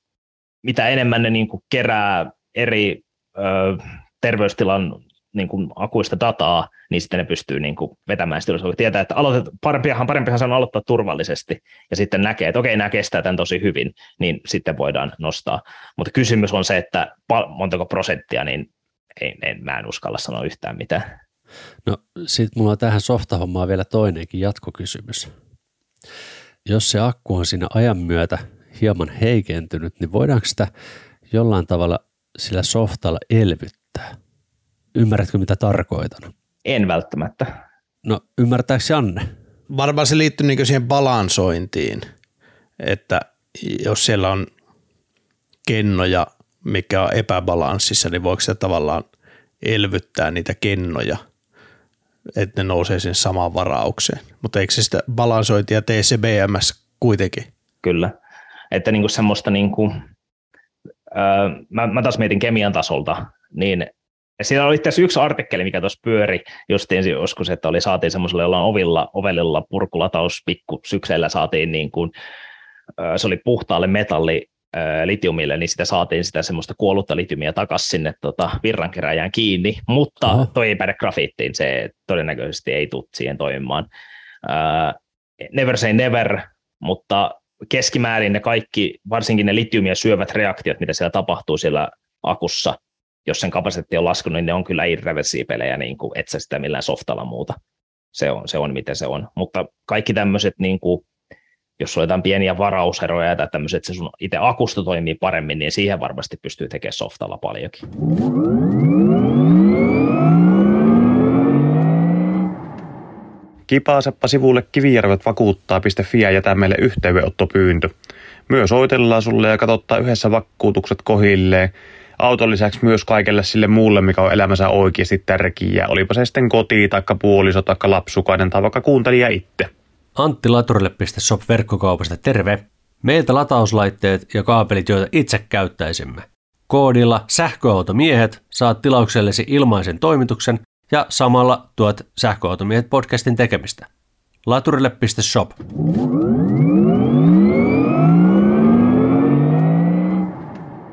S4: mitä enemmän ne niin kuin kerää eri ö, terveystilan niin kuin akuista dataa, niin sitten ne pystyy niin kuin vetämään sitä. Tietää, että aloitet, parempihan, parempihan se on aloittaa turvallisesti ja sitten näkee, että okei, nämä kestää tämän tosi hyvin, niin sitten voidaan nostaa. Mutta kysymys on se, että montako prosenttia, niin ei, en, mä en uskalla sanoa yhtään mitään.
S2: No sitten mulla on tähän softahommaan vielä toinenkin jatkokysymys. Jos se akku on siinä ajan myötä hieman heikentynyt, niin voidaanko sitä jollain tavalla sillä softalla elvyttää? Ymmärrätkö, mitä tarkoitan?
S4: En välttämättä.
S2: No, ymmärtääkö Janne?
S3: Varmaan se liittyy niin siihen balansointiin, että jos siellä on kennoja, mikä on epäbalanssissa, niin voiko se tavallaan elvyttää niitä kennoja, että ne nousee sen samaan varaukseen. Mutta eikö se sitä balansointia tee se BMS kuitenkin?
S4: Kyllä. Että niinku semmoista, niinku, öö, mä, mä taas mietin kemian tasolta, niin ja siinä oli itse yksi artikkeli, mikä tuossa pyöri justiin joskus, että oli, saatiin semmoisella jollain ovilla, ovellilla purkulataus pikku sykseillä saatiin niin kuin, se oli puhtaalle metalli litiumille, niin sitä saatiin sitä semmoista kuollutta litiumia takaisin sinne tota, virrankeräjään kiinni, mutta Aha. toi ei päde grafiittiin, se todennäköisesti ei tule siihen toimimaan. Uh, never say never, mutta keskimäärin ne kaikki, varsinkin ne litiumia syövät reaktiot, mitä siellä tapahtuu siellä akussa, jos sen kapasiteetti on laskenut, niin ne on kyllä irreversiipelejä, niin kuin et sä sitä millään softalla muuta. Se on, se on miten se on. Mutta kaikki tämmöiset, niin kuin, jos on jotain pieniä varauseroja tai tämmöiset, että se sun itse akusto toimii paremmin, niin siihen varmasti pystyy tekemään softalla paljonkin.
S5: Kipaaseppa sivulle kivijärvet vakuuttaa.fi ja jätä meille yhteydenottopyyntö. Myös oitellaan sulle ja katsottaa yhdessä vakuutukset kohilleen auton lisäksi myös kaikelle sille muulle, mikä on elämänsä oikeasti tärkeää. Olipa se sitten koti, taikka puoliso, taikka lapsukainen tai vaikka kuuntelija itse.
S2: Antti Laturille.shop verkkokaupasta terve. Meiltä latauslaitteet ja kaapelit, joita itse käyttäisimme. Koodilla sähköautomiehet saat tilauksellesi ilmaisen toimituksen ja samalla tuot sähköautomiehet podcastin tekemistä. Laturille.shop.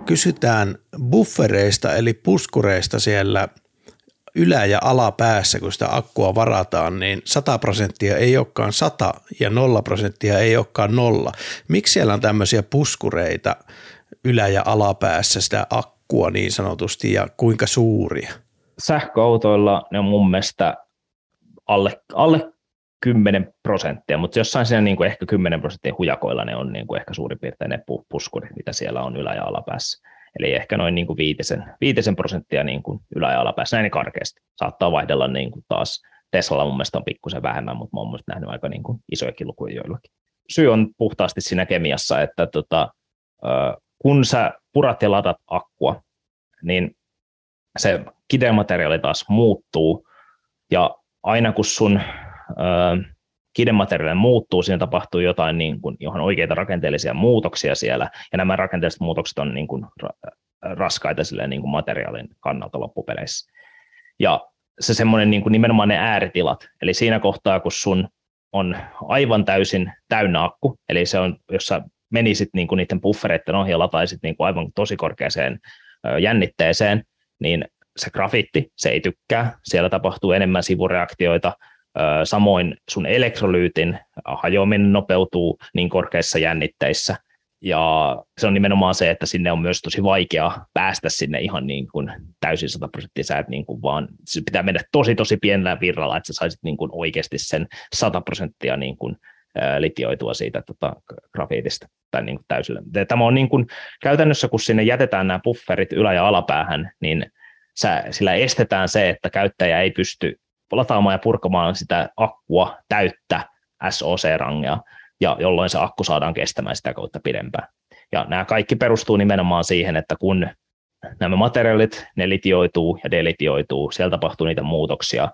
S3: kysytään buffereista eli puskureista siellä ylä- ja alapäässä, kun sitä akkua varataan, niin 100 prosenttia ei olekaan 100 ja 0 prosenttia ei olekaan nolla. Miksi siellä on tämmöisiä puskureita ylä- ja alapäässä sitä akkua niin sanotusti ja kuinka suuria?
S4: Sähköautoilla ne on mun mielestä alle, alle 10 prosenttia, mutta jossain siinä niin kuin ehkä 10 prosenttia hujakoilla ne on niin kuin ehkä suurin piirtein ne puskurit, mitä siellä on ylä- ja alapäässä. Eli ehkä noin niin kuin viitisen, viitisen prosenttia niin kuin ylä- ja alapäässä, näin karkeasti. Saattaa vaihdella niin kuin taas, Teslalla mun mielestä on pikkusen vähemmän, mutta mä oon nähnyt aika niin kuin isojakin lukuja joillakin. Syy on puhtaasti siinä kemiassa, että tota, kun sä purat ja latat akkua, niin se kidemateriaali taas muuttuu, ja aina kun sun kidemateriaali muuttuu, siinä tapahtuu jotain niin kuin, johon oikeita rakenteellisia muutoksia siellä, ja nämä rakenteelliset muutokset on niin kuin, raskaita silleen, niin kuin materiaalin kannalta loppupeleissä. Ja se semmoinen niin kuin nimenomaan ne ääritilat, eli siinä kohtaa, kun sun on aivan täysin täynnä akku, eli se on, jos sä menisit niin kuin niiden buffereiden ohi ja lataisit niin kuin aivan tosi korkeaseen jännitteeseen, niin se grafiitti, se ei tykkää, siellä tapahtuu enemmän sivureaktioita, Samoin sun elektrolyytin hajoaminen nopeutuu niin korkeissa jännitteissä, ja se on nimenomaan se, että sinne on myös tosi vaikea päästä sinne ihan niin kuin täysin 100 prosenttia, sä et niin kuin vaan, se pitää mennä tosi tosi pienellä virralla, että sä saisit niin kuin oikeasti sen 100 prosenttia niin kuin litioitua siitä tota, grafiitista tai niin kuin täysillä. Tämä on niin kuin, käytännössä, kun sinne jätetään nämä bufferit ylä- ja alapäähän, niin sä, sillä estetään se, että käyttäjä ei pysty lataamaan ja purkamaan sitä akkua täyttä SOC-rangea, ja jolloin se akku saadaan kestämään sitä kautta pidempään. Ja nämä kaikki perustuu nimenomaan siihen, että kun nämä materiaalit, ne litioituu ja delitioituu, siellä tapahtuu niitä muutoksia,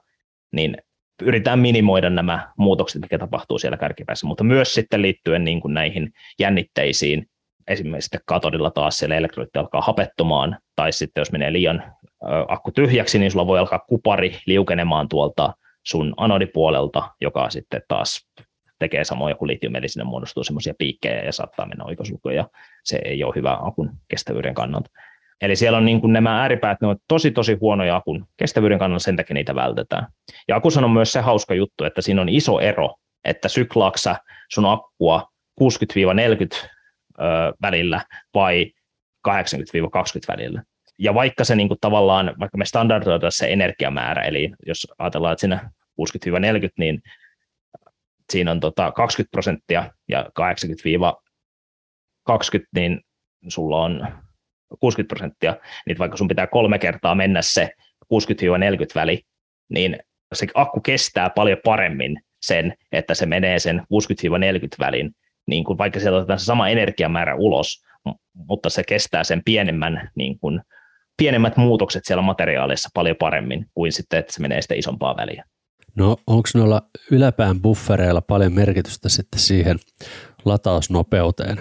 S4: niin yritetään minimoida nämä muutokset, mikä tapahtuu siellä kärkipäässä, mutta myös sitten liittyen niin kuin näihin jännitteisiin, esimerkiksi katodilla taas siellä elektroliitti alkaa hapettumaan, tai sitten jos menee liian akku tyhjäksi, niin sulla voi alkaa kupari liukenemaan tuolta sun anodipuolelta, joka sitten taas tekee samoja kuin litium, eli sinne muodostuu semmoisia piikkejä ja saattaa mennä oikosulkuja, ja se ei ole hyvä akun kestävyyden kannalta. Eli siellä on niin kuin nämä ääripäät, ne on tosi tosi huonoja akun kestävyyden kannalta, sen takia niitä vältetään. Ja akussa on myös se hauska juttu, että siinä on iso ero, että syklaaksa sun akkua 60-40 välillä vai 80-20 välillä ja vaikka se niin kuin tavallaan, vaikka me standardoidaan se energiamäärä, eli jos ajatellaan, että siinä 60-40, niin siinä on tota 20 prosenttia ja 80 20, niin sulla on 60 prosenttia, niin vaikka sun pitää kolme kertaa mennä se 60-40 väli, niin se akku kestää paljon paremmin sen, että se menee sen 60-40 välin, niin kuin vaikka sieltä otetaan se sama energiamäärä ulos, mutta se kestää sen pienemmän, niin kuin, pienemmät muutokset siellä materiaaleissa paljon paremmin kuin sitten, että se menee sitä isompaa väliä.
S2: No onko noilla yläpään buffereilla paljon merkitystä sitten siihen latausnopeuteen?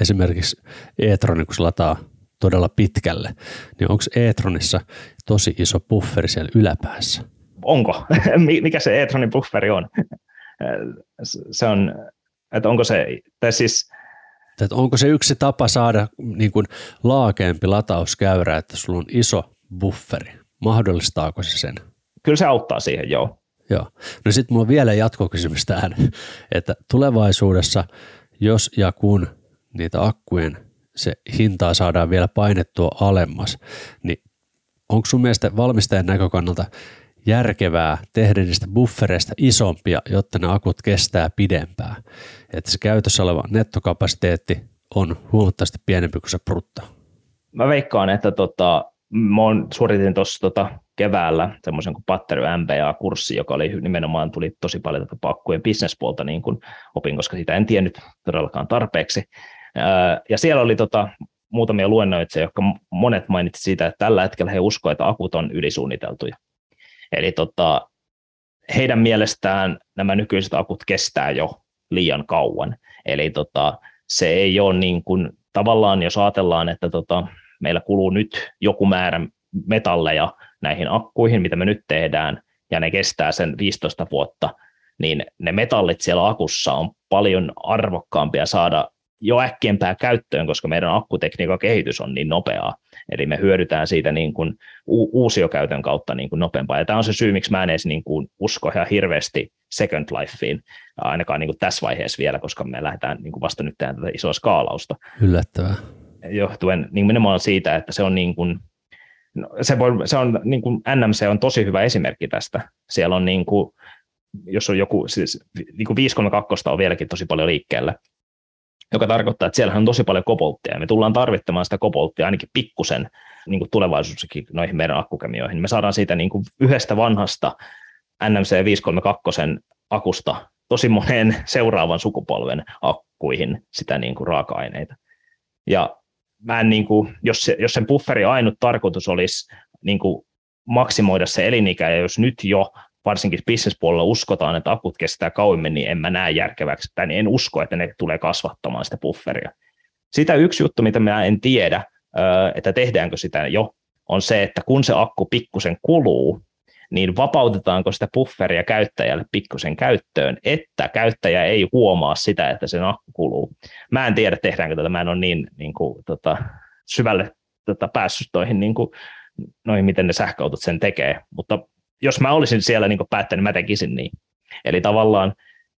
S2: Esimerkiksi e-troni, kun se lataa todella pitkälle, niin onko e-tronissa tosi iso bufferi siellä yläpäässä?
S4: Onko? Mikä se e-tronin bufferi on? Se on, että onko se, tai siis
S2: että onko se yksi tapa saada niin kuin laakeempi latauskäyrä, että sulla on iso bufferi? Mahdollistaako se sen?
S4: Kyllä se auttaa siihen, joo.
S2: Joo. No sitten mulla on vielä jatkokysymys tähän, että tulevaisuudessa, jos ja kun niitä akkujen se hintaa saadaan vielä painettua alemmas, niin onko sun mielestä valmistajan näkökannalta järkevää tehdä niistä buffereista isompia, jotta ne akut kestää pidempään? Että se käytössä oleva nettokapasiteetti on huomattavasti pienempi kuin se brutto.
S4: Mä veikkaan, että tota, mä suoritin tuossa tota keväällä semmoisen kuin Pattery MBA-kurssi, joka oli nimenomaan, tuli tosi paljon tätä pakkujen bisnespuolta niin kuin opin, koska sitä en tiennyt todellakaan tarpeeksi. Ja siellä oli tota, muutamia luennoitseja, jotka monet mainitsivat siitä, että tällä hetkellä he uskovat, että akut on ylisuunniteltuja. Eli tota, heidän mielestään nämä nykyiset akut kestää jo liian kauan. Eli tota, se ei ole niin kuin, tavallaan, jos ajatellaan, että tota, meillä kuluu nyt joku määrä metalleja näihin akkuihin, mitä me nyt tehdään, ja ne kestää sen 15 vuotta, niin ne metallit siellä akussa on paljon arvokkaampia saada jo äkkiempää käyttöön, koska meidän akkutekniikan kehitys on niin nopeaa. Eli me hyödytään siitä niin kuin u- uusiokäytön kautta niin kuin nopeampaa. Ja tämä on se syy, miksi mä en edes niin kuin usko ihan hirveästi Second Lifeen, ainakaan niin kuin tässä vaiheessa vielä, koska me lähdetään niin kuin vasta nyt tähän tätä isoa skaalausta.
S2: Yllättävää.
S4: Johtuen niin nimenomaan siitä, että se on niin kuin, no, se, voi, se on niin kuin NMC on tosi hyvä esimerkki tästä. Siellä on niin kuin, jos on joku, siis niin kuin 532 on vieläkin tosi paljon liikkeellä, joka tarkoittaa, että siellä on tosi paljon kopolttia, ja me tullaan tarvittamaan sitä kopolttia ainakin pikkusen niin tulevaisuudessakin noihin meidän akkukemioihin. Me saadaan siitä niin kuin yhdestä vanhasta NMC 532 akusta tosi moneen seuraavan sukupolven akkuihin sitä niin kuin raaka-aineita. Ja mä en, niin kuin, jos, se, jos sen bufferi ainut tarkoitus olisi niin kuin maksimoida se elinikä, ja jos nyt jo varsinkin bisnespuolella uskotaan, että akut kestää kauemmin, niin en mä näe järkeväksi, tai en usko, että ne tulee kasvattamaan sitä bufferia. Sitä yksi juttu, mitä mä en tiedä, että tehdäänkö sitä jo, on se, että kun se akku pikkusen kuluu, niin vapautetaanko sitä bufferia käyttäjälle pikkusen käyttöön, että käyttäjä ei huomaa sitä, että sen akku kuluu. Mä en tiedä, tehdäänkö tätä, mä en ole niin, niin kuin, tota, syvälle tota, päässyt toihin, niin kuin, noihin, miten ne sähköautot sen tekee, mutta jos mä olisin siellä niin päättänyt, mä tekisin niin. Eli tavallaan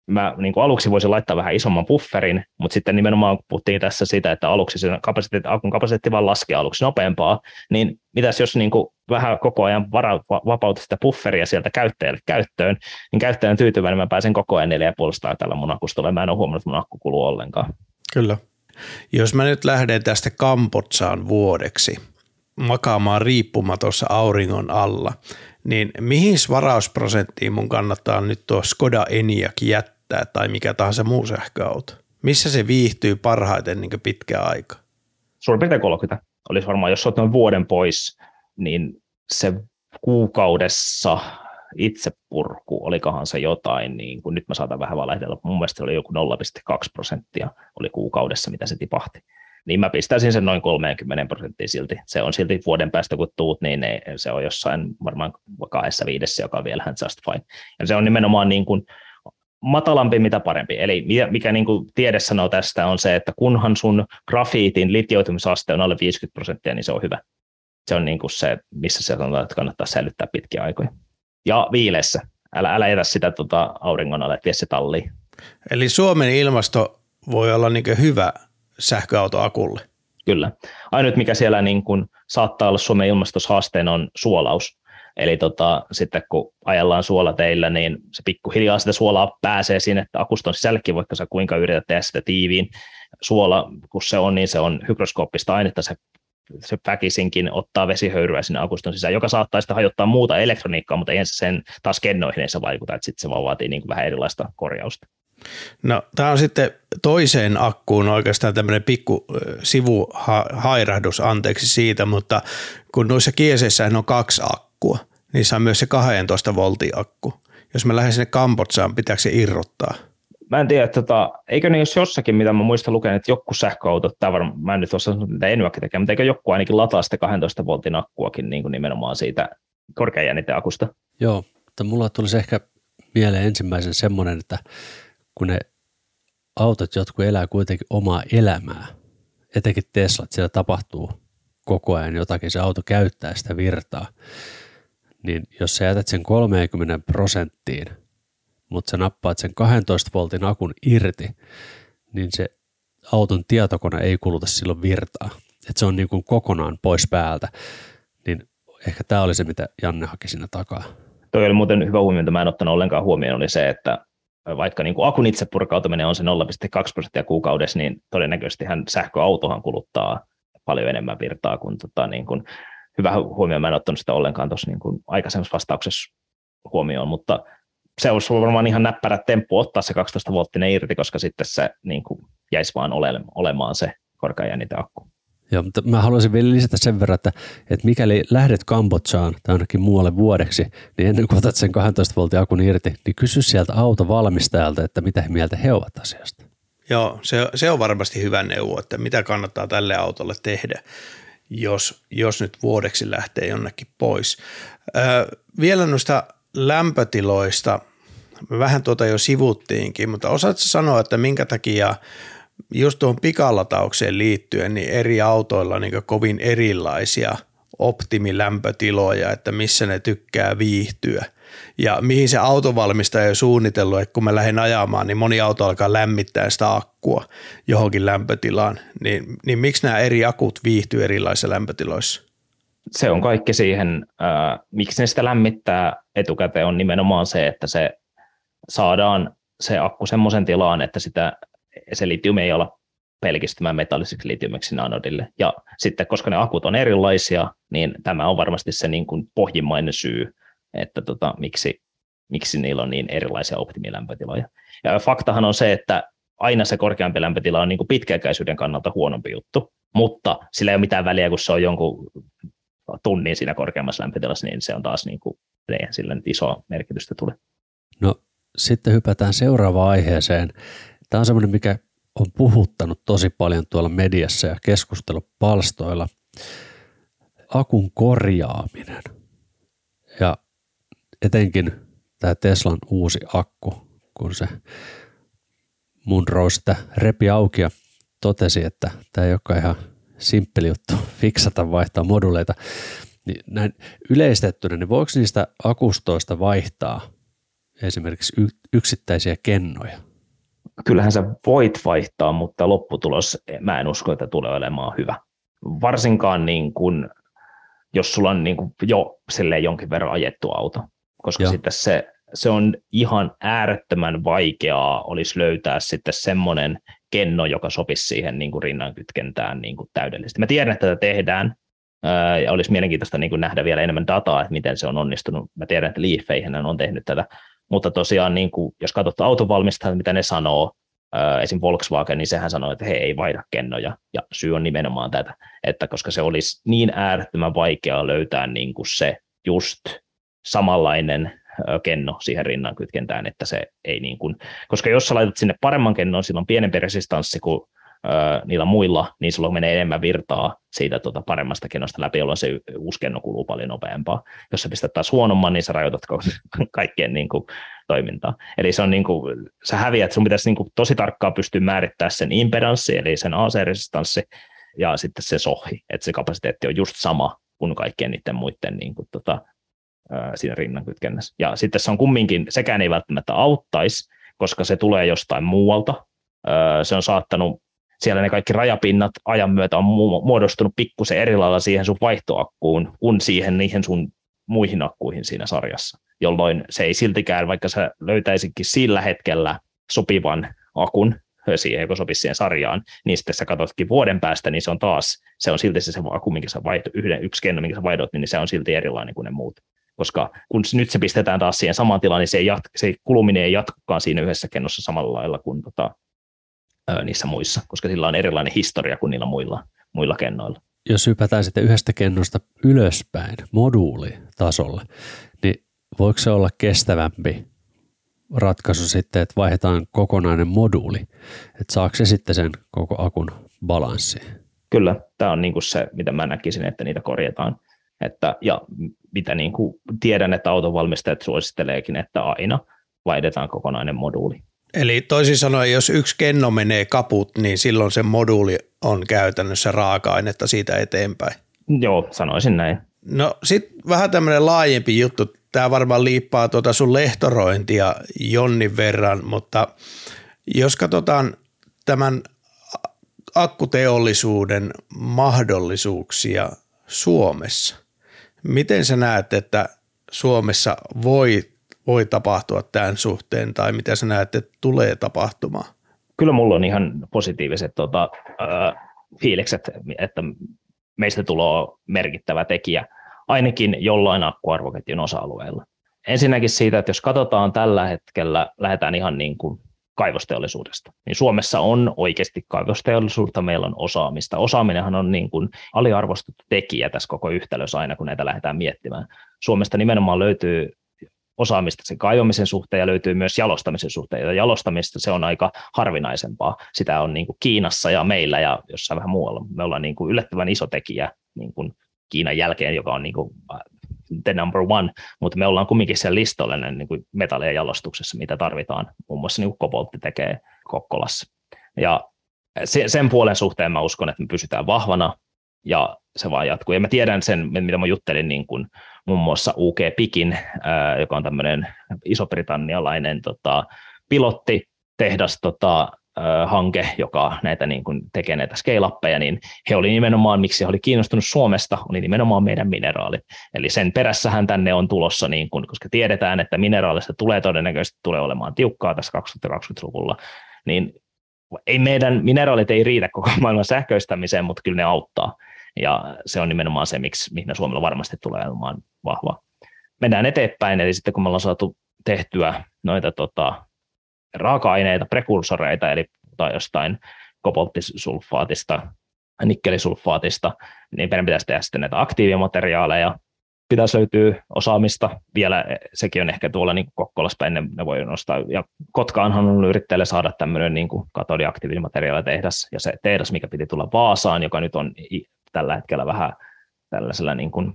S4: mä niin aluksi voisin laittaa vähän isomman bufferin, mutta sitten nimenomaan kun puhuttiin tässä sitä, että aluksi sen kapasiteetti, akun kapasiteetti vaan laskee aluksi nopeampaa, niin mitäs jos niin vähän koko ajan vara, vapauta sitä bufferia sieltä käyttäjälle käyttöön, niin käyttäjän tyytyväinen mä pääsen koko ajan 4,5 tällä mun akusta mä en ole huomannut, että mun akku kuluu ollenkaan.
S3: Kyllä. Jos mä nyt lähden tästä Kampotsaan vuodeksi makaamaan riippumatossa auringon alla, niin mihin varausprosenttiin mun kannattaa nyt tuo Skoda Enyaq jättää tai mikä tahansa muu sähköauto? Missä se viihtyy parhaiten niin pitkä aika?
S4: Suurin piirtein 30. Olisi varmaan, jos olet noin vuoden pois, niin se kuukaudessa itsepurku, olikohan se jotain, niin kun nyt mä saatan vähän valehdella, mun mielestä oli joku 0,2 prosenttia oli kuukaudessa, mitä se tipahti niin mä pistäisin sen noin 30 prosenttia silti. Se on silti vuoden päästä, kun tuut, niin ei, se on jossain varmaan kahdessa viidessä, joka on vielä just fine. Ja se on nimenomaan niin kuin matalampi, mitä parempi. Eli mikä niin kuin tiede sanoo tästä on se, että kunhan sun grafiitin litioitumisaste on alle 50 prosenttia, niin se on hyvä. Se on niin kuin se, missä se sanotaan, että kannattaa säilyttää pitkiä aikoja. Ja viileessä. Älä, älä jätä sitä tuota auringon alle, vie se talliin.
S3: Eli Suomen ilmasto voi olla niin hyvä sähköautoakulle.
S4: Kyllä. Ainut, mikä siellä niin kuin saattaa olla Suomen ilmastossa haasteen on suolaus. Eli tota, sitten kun ajellaan suolateillä, niin se pikkuhiljaa sitä suolaa pääsee sinne, että akuston sisällekin, vaikka sä kuinka yrität tehdä sitä tiiviin. suola, kun se on, niin se on hygroskooppista ainetta, se se väkisinkin ottaa vesihöyryä sinne akuston sisään, joka saattaa sitten hajottaa muuta elektroniikkaa, mutta se sen taas kennoihin ei se vaikuta, että sitten se vaan vaatii niin kuin vähän erilaista korjausta.
S3: No, tämä on sitten toiseen akkuun oikeastaan tämmöinen pikku sivuhairahdus, anteeksi siitä, mutta kun noissa kieseissä on kaksi akkua, niissä on myös se 12 voltin akku. Jos mä lähden sinne Kambodsaan, pitääkö se irrottaa?
S4: Mä en tiedä, tota, eikö ne jos jossakin, mitä mä muistan lukenut, että joku sähköauto, tämä varmaan, mä en nyt osaa sanoa, mitä Enyakki tekee, mutta eikö joku ainakin lataa sitä 12 voltin akkuakin niin kuin nimenomaan siitä korkeajänniteakusta?
S2: Joo, mutta mulla tulisi ehkä mieleen ensimmäisen semmoinen, että kun ne autot jotkut elää kuitenkin omaa elämää, etenkin Teslat, siellä tapahtuu koko ajan jotakin, se auto käyttää sitä virtaa, niin jos sä jätät sen 30 prosenttiin, mutta sä nappaat sen 12 voltin akun irti, niin se auton tietokone ei kuluta silloin virtaa. Että se on niin kuin kokonaan pois päältä. Niin ehkä tämä oli se, mitä Janne haki siinä takaa.
S4: Toi oli muuten hyvä huomio, mitä mä en ottanut ollenkaan huomioon, oli se, että vaikka niin kuin akun itse purkautuminen on se 0,2 prosenttia kuukaudessa, niin todennäköisesti hän sähköautohan kuluttaa paljon enemmän virtaa kuin, tota, niin kuin, hyvä huomio, mä en ottanut sitä ollenkaan tuossa niin kuin aikaisemmassa vastauksessa huomioon, mutta se olisi varmaan ihan näppärä temppu ottaa se 12 volttinen irti, koska sitten se niin kuin, jäisi vaan ole, olemaan se korkeajännite akku.
S2: Joo, mutta mä haluaisin vielä lisätä sen verran, että, että mikäli lähdet Kambodsaan tai ainakin muualle vuodeksi, niin ennen kuin otat sen 12 voltin akun irti, niin kysy sieltä autovalmistajalta, että mitä mieltä he ovat asiasta.
S3: Joo, se, se on varmasti hyvä neuvo, että mitä kannattaa tälle autolle tehdä, jos, jos nyt vuodeksi lähtee jonnekin pois. Öö, vielä noista lämpötiloista, vähän tuota jo sivuttiinkin, mutta osaatko sanoa, että minkä takia just tuohon pikalataukseen liittyen, niin eri autoilla on niin kovin erilaisia optimilämpötiloja, että missä ne tykkää viihtyä. Ja mihin se autovalmistaja on suunnitellut, että kun mä lähden ajamaan, niin moni auto alkaa lämmittää sitä akkua johonkin lämpötilaan. Niin, niin miksi nämä eri akut viihtyy erilaisissa lämpötiloissa?
S4: Se on kaikki siihen, äh, miksi ne sitä lämmittää etukäteen on nimenomaan se, että se saadaan se akku semmoisen tilaan, että sitä se litium ei olla pelkistymään metalliseksi litiumiksi anodille. Ja sitten, koska ne akut on erilaisia, niin tämä on varmasti se niin kuin pohjimmainen syy, että tota, miksi, miksi niillä on niin erilaisia optimilämpötiloja. Ja faktahan on se, että aina se korkeampi lämpötila on niin kuin pitkäikäisyyden kannalta huonompi juttu, mutta sillä ei ole mitään väliä, kun se on jonkun tunnin siinä korkeammassa lämpötilassa, niin se on taas niin kuin, eihän sillä nyt isoa merkitystä tule.
S2: No sitten hypätään seuraavaan aiheeseen, Tämä on semmoinen, mikä on puhuttanut tosi paljon tuolla mediassa ja keskustelupalstoilla. Akun korjaaminen. Ja etenkin tämä Teslan uusi akku, kun se Munro sitä repi auki ja totesi, että tämä ei olekaan ihan simppeli juttu fiksata vaihtaa moduleita. Niin näin yleistettynä, niin voiko niistä akustoista vaihtaa esimerkiksi yksittäisiä kennoja?
S4: Kyllähän sä voit vaihtaa, mutta lopputulos mä en usko, että tulee olemaan hyvä. Varsinkaan niin kuin, jos sulla on niin kuin jo jonkin verran ajettu auto, koska Joo. sitten se, se on ihan äärettömän vaikeaa olisi löytää sitten semmoinen kenno, joka sopisi siihen niin kuin rinnankytkentään niin kuin täydellisesti. Mä tiedän, että tätä tehdään, ja olisi mielenkiintoista niin kuin nähdä vielä enemmän dataa, että miten se on onnistunut. Mä tiedän, että Leaf on tehnyt tätä, mutta tosiaan niin kuin, jos katsot autonvalmistajat, mitä ne sanoo, esim. Volkswagen, niin sehän sanoo, että he ei vaihda kennoja, ja syy on nimenomaan tätä, että koska se olisi niin äärettömän vaikeaa löytää niin kuin se just samanlainen kenno siihen rinnan kytkentään, että se ei niin kuin, koska jos sä laitat sinne paremman kennon, sillä on pienempi resistanssi kuin niillä muilla, niin sulla menee enemmän virtaa siitä tuota paremmasta kennosta läpi, jolloin se uusi kenno kuluu paljon nopeampaa. Jos sä pistät taas huonomman, niin sä rajoitat kaikkien niin kuin, toimintaa. Eli se on niin kuin, sä häviät, sun pitäisi niin kuin, tosi tarkkaan pystyä määrittämään sen impedanssi, eli sen AC-resistanssi, ja sitten se sohi, että se kapasiteetti on just sama kuin kaikkien niiden muiden niin kuin, tota, siinä rinnankytkennässä. Ja sitten se on kumminkin, sekään ei välttämättä auttaisi, koska se tulee jostain muualta. Se on saattanut siellä ne kaikki rajapinnat ajan myötä on muodostunut pikkusen eri lailla siihen sun vaihtoakkuun kuin siihen niihin sun muihin akkuihin siinä sarjassa, jolloin se ei siltikään, vaikka sä löytäisikin sillä hetkellä sopivan akun, siihen, joka sopisi siihen sarjaan, niin sitten sä katsotkin vuoden päästä, niin se on taas, se on silti se, se aku, minkä sä vaihdo, yhden, yksi kenno, minkä sä vaihdot, niin se on silti erilainen kuin ne muut. Koska kun nyt se pistetään taas siihen samaan tilaan, niin se, ei jat, se kuluminen ei jatkukaan siinä yhdessä kennossa samalla lailla kuin tota, niissä muissa, koska sillä on erilainen historia kuin niillä muilla, muilla kennoilla.
S2: Jos hypätään sitten yhdestä kennosta ylöspäin moduulitasolle, niin voiko se olla kestävämpi ratkaisu sitten, että vaihdetaan kokonainen moduuli, että saako se sitten sen koko akun balanssiin?
S4: Kyllä, tämä on niin kuin se, mitä mä näkisin, että niitä korjataan. Että, ja mitä niin kuin tiedän, että autonvalmistajat suositteleekin, että aina vaihdetaan kokonainen moduuli.
S3: Eli toisin sanoen, jos yksi kenno menee kaput, niin silloin se moduuli on käytännössä raaka-ainetta siitä eteenpäin.
S4: Joo, sanoisin näin.
S3: No sitten vähän tämmöinen laajempi juttu. Tämä varmaan liippaa tuota sun lehtorointia jonnin verran, mutta jos katsotaan tämän akkuteollisuuden mahdollisuuksia Suomessa, miten sä näet, että Suomessa voi, voi tapahtua tämän suhteen tai mitä sä näet, että tulee tapahtumaan?
S4: Kyllä mulla on ihan positiiviset tota, äh, fiilikset, että meistä tulee merkittävä tekijä ainakin jollain akkuarvoketjun osa-alueella. Ensinnäkin siitä, että jos katsotaan tällä hetkellä, lähdetään ihan niin kuin kaivosteollisuudesta. Niin Suomessa on oikeasti kaivosteollisuutta, meillä on osaamista. Osaaminenhan on niin kuin aliarvostettu tekijä tässä koko yhtälössä aina, kun näitä lähdetään miettimään. Suomesta nimenomaan löytyy osaamista sen kaivamisen suhteen ja löytyy myös jalostamisen suhteen. Ja jalostamista se on aika harvinaisempaa. Sitä on niin kuin Kiinassa ja meillä ja jossain vähän muualla. Me ollaan niin kuin yllättävän iso tekijä niin kuin Kiinan jälkeen, joka on niin kuin the number one, mutta me ollaan kumminkin siellä listolla niin kuin jalostuksessa, mitä tarvitaan. Muun muassa niin koboltti tekee Kokkolassa. Ja sen puolen suhteen mä uskon, että me pysytään vahvana ja se vaan jatkuu. Ja mä tiedän sen, mitä mä juttelin niin kuin muun muassa UK Pikin, joka on tämmöinen iso-britannialainen tota, pilotti, tehdas tota, hanke, joka näitä niin kuin tekee näitä scale niin he oli nimenomaan, miksi he oli kiinnostunut Suomesta, oli nimenomaan meidän mineraalit. Eli sen perässähän tänne on tulossa, niin kuin, koska tiedetään, että mineraalista tulee todennäköisesti tulee olemaan tiukkaa tässä 2020-luvulla, niin ei meidän mineraalit ei riitä koko maailman sähköistämiseen, mutta kyllä ne auttaa. Ja se on nimenomaan se, miksi, mihin Suomella varmasti tulee olemaan vahva. Mennään eteenpäin, eli sitten kun me ollaan saatu tehtyä noita tota, raaka-aineita, prekursoreita, eli tai jostain kobolttisulfaatista, nikkelisulfaatista, niin meidän pitäisi tehdä sitten näitä aktiivimateriaaleja, pitäisi löytyä osaamista. Vielä sekin on ehkä tuolla niin Kokkolassa ne, ne voi nostaa. Ja Kotkaanhan on yrittäjälle saada tämmöinen niin katodiaktiivimateriaalitehdas, ja se tehdas, mikä piti tulla Vaasaan, joka nyt on tällä hetkellä vähän tällaisella niin kuin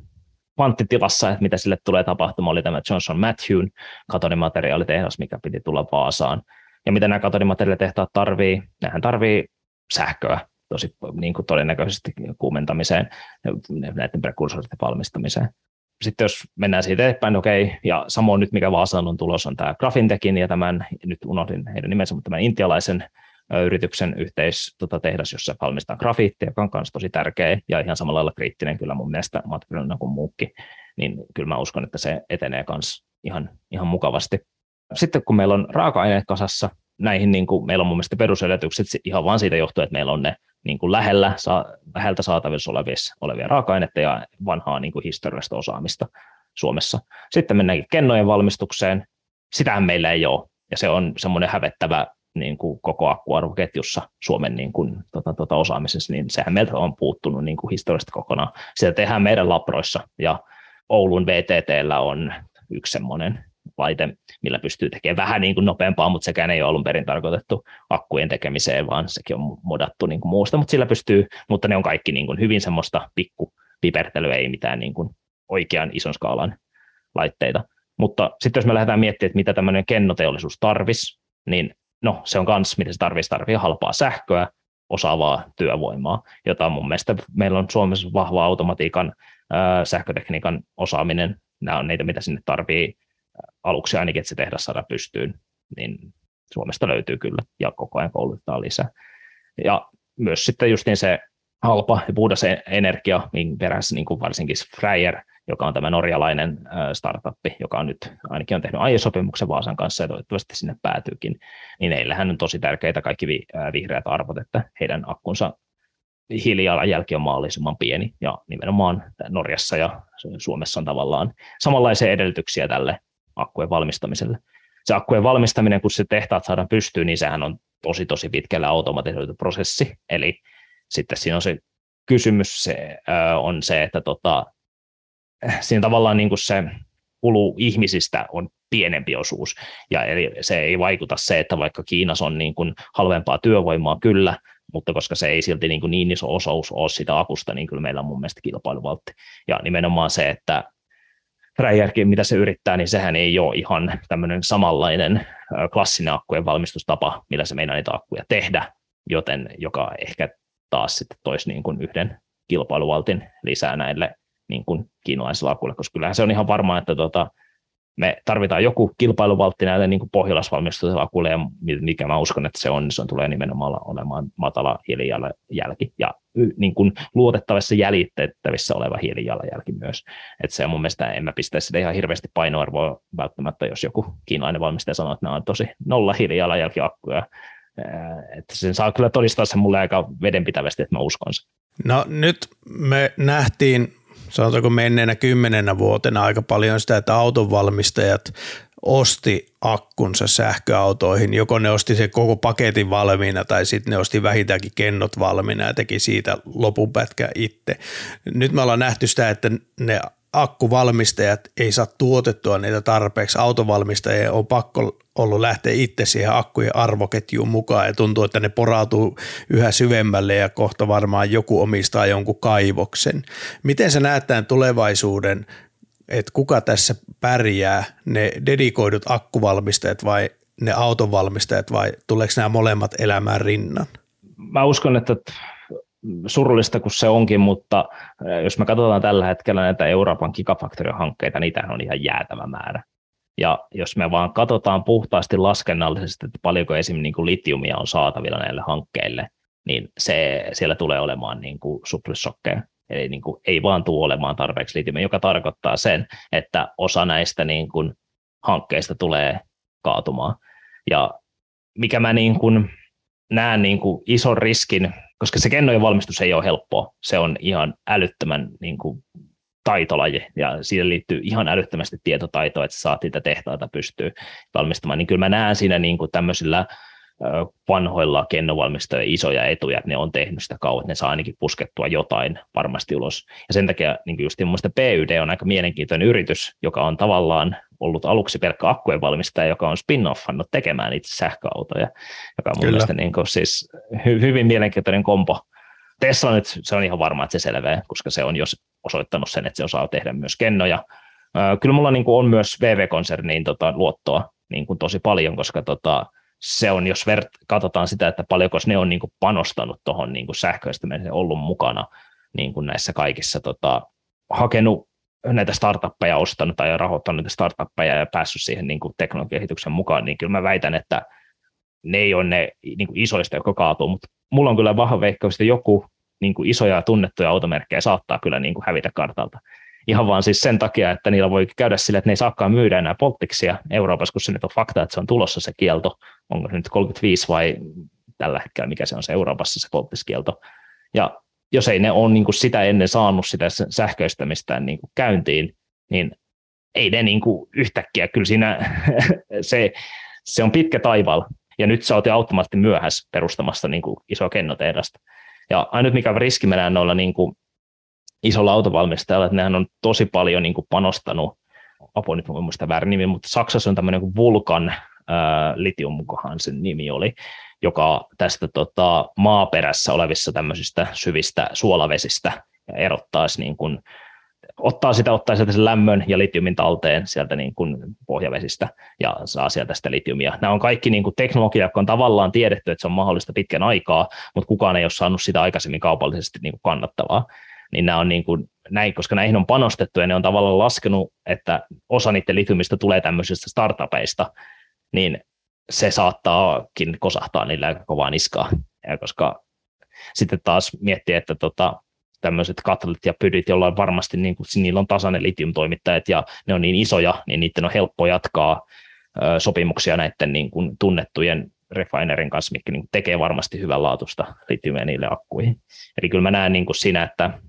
S4: kvanttitilassa, että mitä sille tulee tapahtumaan, oli tämä Johnson Matthewn katodimateriaalitehdas, mikä piti tulla Vaasaan. Ja mitä nämä katodimateriaalitehtaat tarvii? Nehän tarvii sähköä tosi niin kuin todennäköisesti kuumentamiseen, näiden prekursorien valmistamiseen. Sitten jos mennään siitä eteenpäin, okei, ja samoin nyt mikä Vaasaan on tulos on tämä Grafintekin ja tämän, nyt unohdin heidän nimensä, mutta tämän intialaisen yrityksen yhteistehdas, tota, jossa valmistaa grafiittia, joka on myös tosi tärkeä ja ihan samalla lailla kriittinen kyllä mun mielestä materiaalina kuin muukin, niin kyllä mä uskon, että se etenee myös ihan, ihan mukavasti. Sitten kun meillä on raaka-aineet kasassa, näihin niin kuin, meillä on mun mielestä perusedellytykset ihan vain siitä johtuen, että meillä on ne niin kuin lähellä, saa, läheltä saatavissa olevia, olevia raaka-aineita ja vanhaa niin kuin historiallista osaamista Suomessa. Sitten mennäänkin kennojen valmistukseen. Sitähän meillä ei ole, ja se on semmoinen hävettävä niin kuin koko akkuarvoketjussa Suomen niin kuin, tota, tota osaamisessa, niin sehän meiltä on puuttunut niin kuin historiasta kokonaan. Sitä tehdään meidän labroissa ja Oulun VTTllä on yksi semmoinen laite, millä pystyy tekemään vähän niin kuin nopeampaa, mutta sekään ei ole alun perin tarkoitettu akkujen tekemiseen, vaan sekin on modattu niin kuin muusta, mutta sillä pystyy, mutta ne on kaikki niin kuin hyvin semmoista pikku pipertelyä, ei mitään niin kuin oikean ison skaalan laitteita. Mutta sitten jos me lähdetään miettimään, että mitä tämmöinen kennoteollisuus tarvisi, niin no se on kans, mitä se tarvitsee, tarvitsee halpaa sähköä, osaavaa työvoimaa, jota mun mielestä meillä on Suomessa vahva automatiikan, sähkötekniikan osaaminen, nämä on niitä, mitä sinne tarvii aluksi ainakin, että se tehdas saada pystyyn, niin Suomesta löytyy kyllä, ja koko ajan koulutetaan lisää. Ja myös sitten just niin se halpa ja puhdas e-, energia, niin perässä niin kuin varsinkin Freyr joka on tämä norjalainen startup, joka on nyt ainakin on tehnyt aiesopimuksen Vaasan kanssa ja toivottavasti sinne päätyykin, niin heillähän on tosi tärkeitä kaikki vi, vihreät arvot, että heidän akkunsa hiilijalanjälki on mahdollisimman pieni ja nimenomaan Norjassa ja Suomessa on tavallaan samanlaisia edellytyksiä tälle akkujen valmistamiselle. Se akkujen valmistaminen, kun se tehtaat saadaan pystyyn, niin sehän on tosi tosi pitkällä automatisoitu prosessi, eli sitten siinä on se kysymys se, on se, että tota, siinä tavallaan niin kuin se kulu ihmisistä on pienempi osuus. Ja eli se ei vaikuta se, että vaikka Kiinassa on niin kuin halvempaa työvoimaa kyllä, mutta koska se ei silti niin, kuin niin iso osuus ole sitä akusta, niin kyllä meillä on mun mielestä kilpailuvaltti. Ja nimenomaan se, että Freyerkin, mitä se yrittää, niin sehän ei ole ihan tämmöinen samanlainen klassinen akkujen valmistustapa, millä se meinaa niitä akkuja tehdä, joten joka ehkä taas sitten toisi niin kuin yhden kilpailuvaltin lisää näille niin kuin kiinalaisilla akuille, koska kyllähän se on ihan varmaa, että tota, me tarvitaan joku kilpailuvaltti näille niin kuin pohjolasvalmistuksille akuille, ja mikä mä uskon, että se on, niin se on tulee nimenomaan olemaan matala hiilijalanjälki ja niin kuin luotettavissa jäljitettävissä oleva hiilijalanjälki myös. Että se on mun mielestä, en mä pistä sitä ihan hirveästi painoarvoa välttämättä, jos joku kiinalainen valmistaja sanoo, että nämä on tosi nolla hiilijalanjälki akkuja, että sen saa kyllä todistaa sen mulle aika vedenpitävästi, että mä uskon sen.
S3: No nyt me nähtiin, sanotaanko menneenä kymmenenä vuotena aika paljon sitä, että autonvalmistajat osti akkunsa sähköautoihin. Joko ne osti sen koko paketin valmiina tai sitten ne osti vähintäänkin kennot valmiina ja teki siitä lopupätkä itse. Nyt me ollaan nähty sitä, että ne akkuvalmistajat ei saa tuotettua niitä tarpeeksi. Autovalmistajien on pakko ollut lähteä itse siihen akkujen arvoketjuun mukaan ja tuntuu, että ne porautuu yhä syvemmälle ja kohta varmaan joku omistaa jonkun kaivoksen. Miten sä näet tämän tulevaisuuden, että kuka tässä pärjää, ne dedikoidut akkuvalmistajat vai ne autonvalmistajat vai tuleeko nämä molemmat elämään rinnan?
S4: Mä uskon, että surullista kuin se onkin, mutta jos me katsotaan tällä hetkellä näitä Euroopan Gigafactory-hankkeita, niitä on ihan jäätävä määrä. Ja jos me vaan katsotaan puhtaasti laskennallisesti, että paljonko esimerkiksi niin kuin litiumia on saatavilla näille hankkeille, niin se, siellä tulee olemaan niin kuin Eli niin kuin ei vaan tule olemaan tarpeeksi litiumia, joka tarkoittaa sen, että osa näistä niin kuin hankkeista tulee kaatumaan. Ja mikä mä niin kuin näen niin kuin ison riskin, koska se kennojen valmistus ei ole helppoa. Se on ihan älyttömän niin kuin taitolaji ja siihen liittyy ihan älyttömästi tietotaitoa, että saat niitä tehtaita pystyy valmistamaan, niin kyllä mä näen siinä niin kuin tämmöisillä vanhoilla kennovalmistajilla isoja etuja, että ne on tehnyt sitä kauan, että ne saa ainakin puskettua jotain varmasti ulos. Ja sen takia niin just mun PYD on aika mielenkiintoinen yritys, joka on tavallaan ollut aluksi pelkkä akkujen valmistaja, joka on spin-offannut tekemään itse sähköautoja, joka on mun Kyllä. mielestä niin kuin siis hy- hyvin mielenkiintoinen kompo. Tesla nyt, se on ihan varma, että se selveää, koska se on jos osoittanut sen, että se osaa tehdä myös kennoja. Kyllä mulla niin kuin on myös VV-konserniin tota, luottoa niin kuin tosi paljon, koska tota, se on, jos vert, katsotaan sitä, että paljonko ne on niin kuin panostanut tuohon niin sähköistämiseen, ollut mukana niin kuin näissä kaikissa, tota, hakenut näitä startuppeja ostanut tai rahoittanut näitä startuppeja ja päässyt siihen niin kuin teknologiakehityksen mukaan, niin kyllä mä väitän, että ne ei ole ne niin kuin isoista, jotka kaatuu, mutta mulla on kyllä vahva veikkaus, että joku niin kuin isoja tunnettuja automerkkejä saattaa kyllä niin kuin hävitä kartalta. Ihan vaan siis sen takia, että niillä voi käydä sille, että ne ei saakaan myydä enää polttiksia Euroopassa, kun se nyt on fakta, että se on tulossa se kielto. Onko se nyt 35 vai tällä hetkellä, mikä se on se Euroopassa se polttiskielto. Ja jos ei ne ole niin kuin sitä ennen saanut sitä sähköistämistä niin kuin käyntiin, niin ei ne niin kuin yhtäkkiä, kyllä siinä se, se on pitkä taival, ja nyt sä oot jo automaattisesti myöhässä perustamassa niin kuin isoa kennotehdasta. Ja ainut mikä riski mä näen noilla niin kuin isolla autovalmistajalla, että nehän on tosi paljon niin kuin panostanut, apua nyt mä muista väärin nimi, mutta Saksassa on tämmöinen kuin Vulkan, ää, litium mukaan sen nimi oli, joka tästä tota, maaperässä olevissa tämmöisistä syvistä suolavesistä erottaisi niin kuin, ottaa sitä, ottaa sieltä sen lämmön ja litiumin talteen sieltä niin kuin pohjavesistä ja saa sieltä sitä litiumia. Nämä on kaikki niin kuin teknologia, joka on tavallaan tiedetty, että se on mahdollista pitkän aikaa, mutta kukaan ei ole saanut sitä aikaisemmin kaupallisesti niin kuin kannattavaa. Niin nämä on niin kuin, näin, koska näihin on panostettu ja ne on tavallaan laskenut, että osa niiden litiumista tulee tämmöisistä startupeista, niin se saattaakin kosahtaa niillä aika kovaa niskaa, ja koska sitten taas miettii, että tota, tämmöiset katlit ja pydyt, joilla on varmasti niin kuin, niillä on tasainen litiumtoimittajat ja ne on niin isoja, niin niiden on helppo jatkaa ö, sopimuksia näiden niin kuin, tunnettujen refinerin kanssa, mikä niin tekee varmasti hyvän laatusta litiumia niille akkuihin. Eli kyllä mä näen niin kuin siinä, että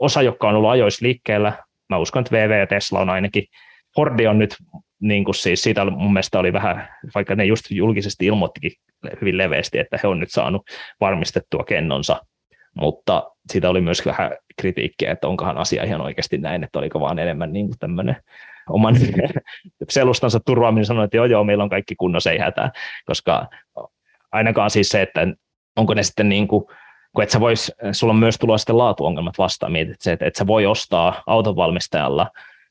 S4: osa, joka on ollut ajoissa liikkeellä, mä uskon, että VV ja Tesla on ainakin, Fordi on nyt niin kuin siis siitä mun mielestä oli vähän, vaikka ne just julkisesti ilmoittikin hyvin leveästi, että he on nyt saanut varmistettua kennonsa, mutta siitä oli myös vähän kritiikkiä, että onkohan asia ihan oikeasti näin, että oliko vaan enemmän niin kuin tämmöinen oman selustansa turvaaminen sanoi, että joo, joo, meillä on kaikki kunnossa, ei hätää, koska ainakaan siis se, että onko ne sitten niin kuin, kun et sä vois, sulla on myös tulossa sitten laatuongelmat vastaan, mietit se, että et sä voi ostaa autonvalmistajalla,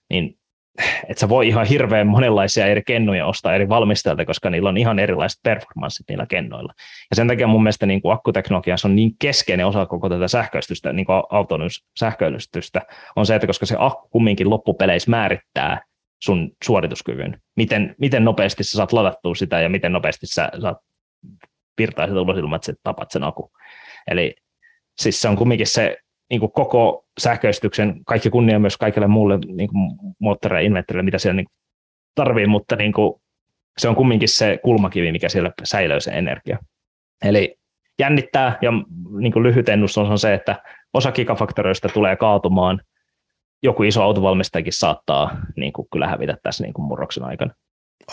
S4: niin että sä voi ihan hirveän monenlaisia eri kennoja ostaa eri valmistajilta, koska niillä on ihan erilaiset performanssit niillä kennoilla. Ja sen takia mun mielestä niin kuin akkuteknologiassa on niin keskeinen osa koko tätä sähköistystä, niin kuin auton sähköistystä, on se, että koska se akku kumminkin loppupeleissä määrittää sun suorituskyvyn, miten, miten nopeasti sä saat ladattua sitä ja miten nopeasti sä saat virtaiset ulos ilman, että sä tapat sen akku. Eli siis se on kumminkin se niin kuin koko sähköistyksen, kaikki kunnia myös kaikille muulle niin kuin moottoreille, mitä siellä niin tarvii, mutta niin kuin, se on kumminkin se kulmakivi, mikä siellä säilyy se energia. Eli jännittää ja niin kuin lyhyt ennustus on se, että osa gigafaktoreista tulee kaatumaan, joku iso autovalmistajakin saattaa niin kuin kyllä hävitä tässä niin kuin murroksen aikana.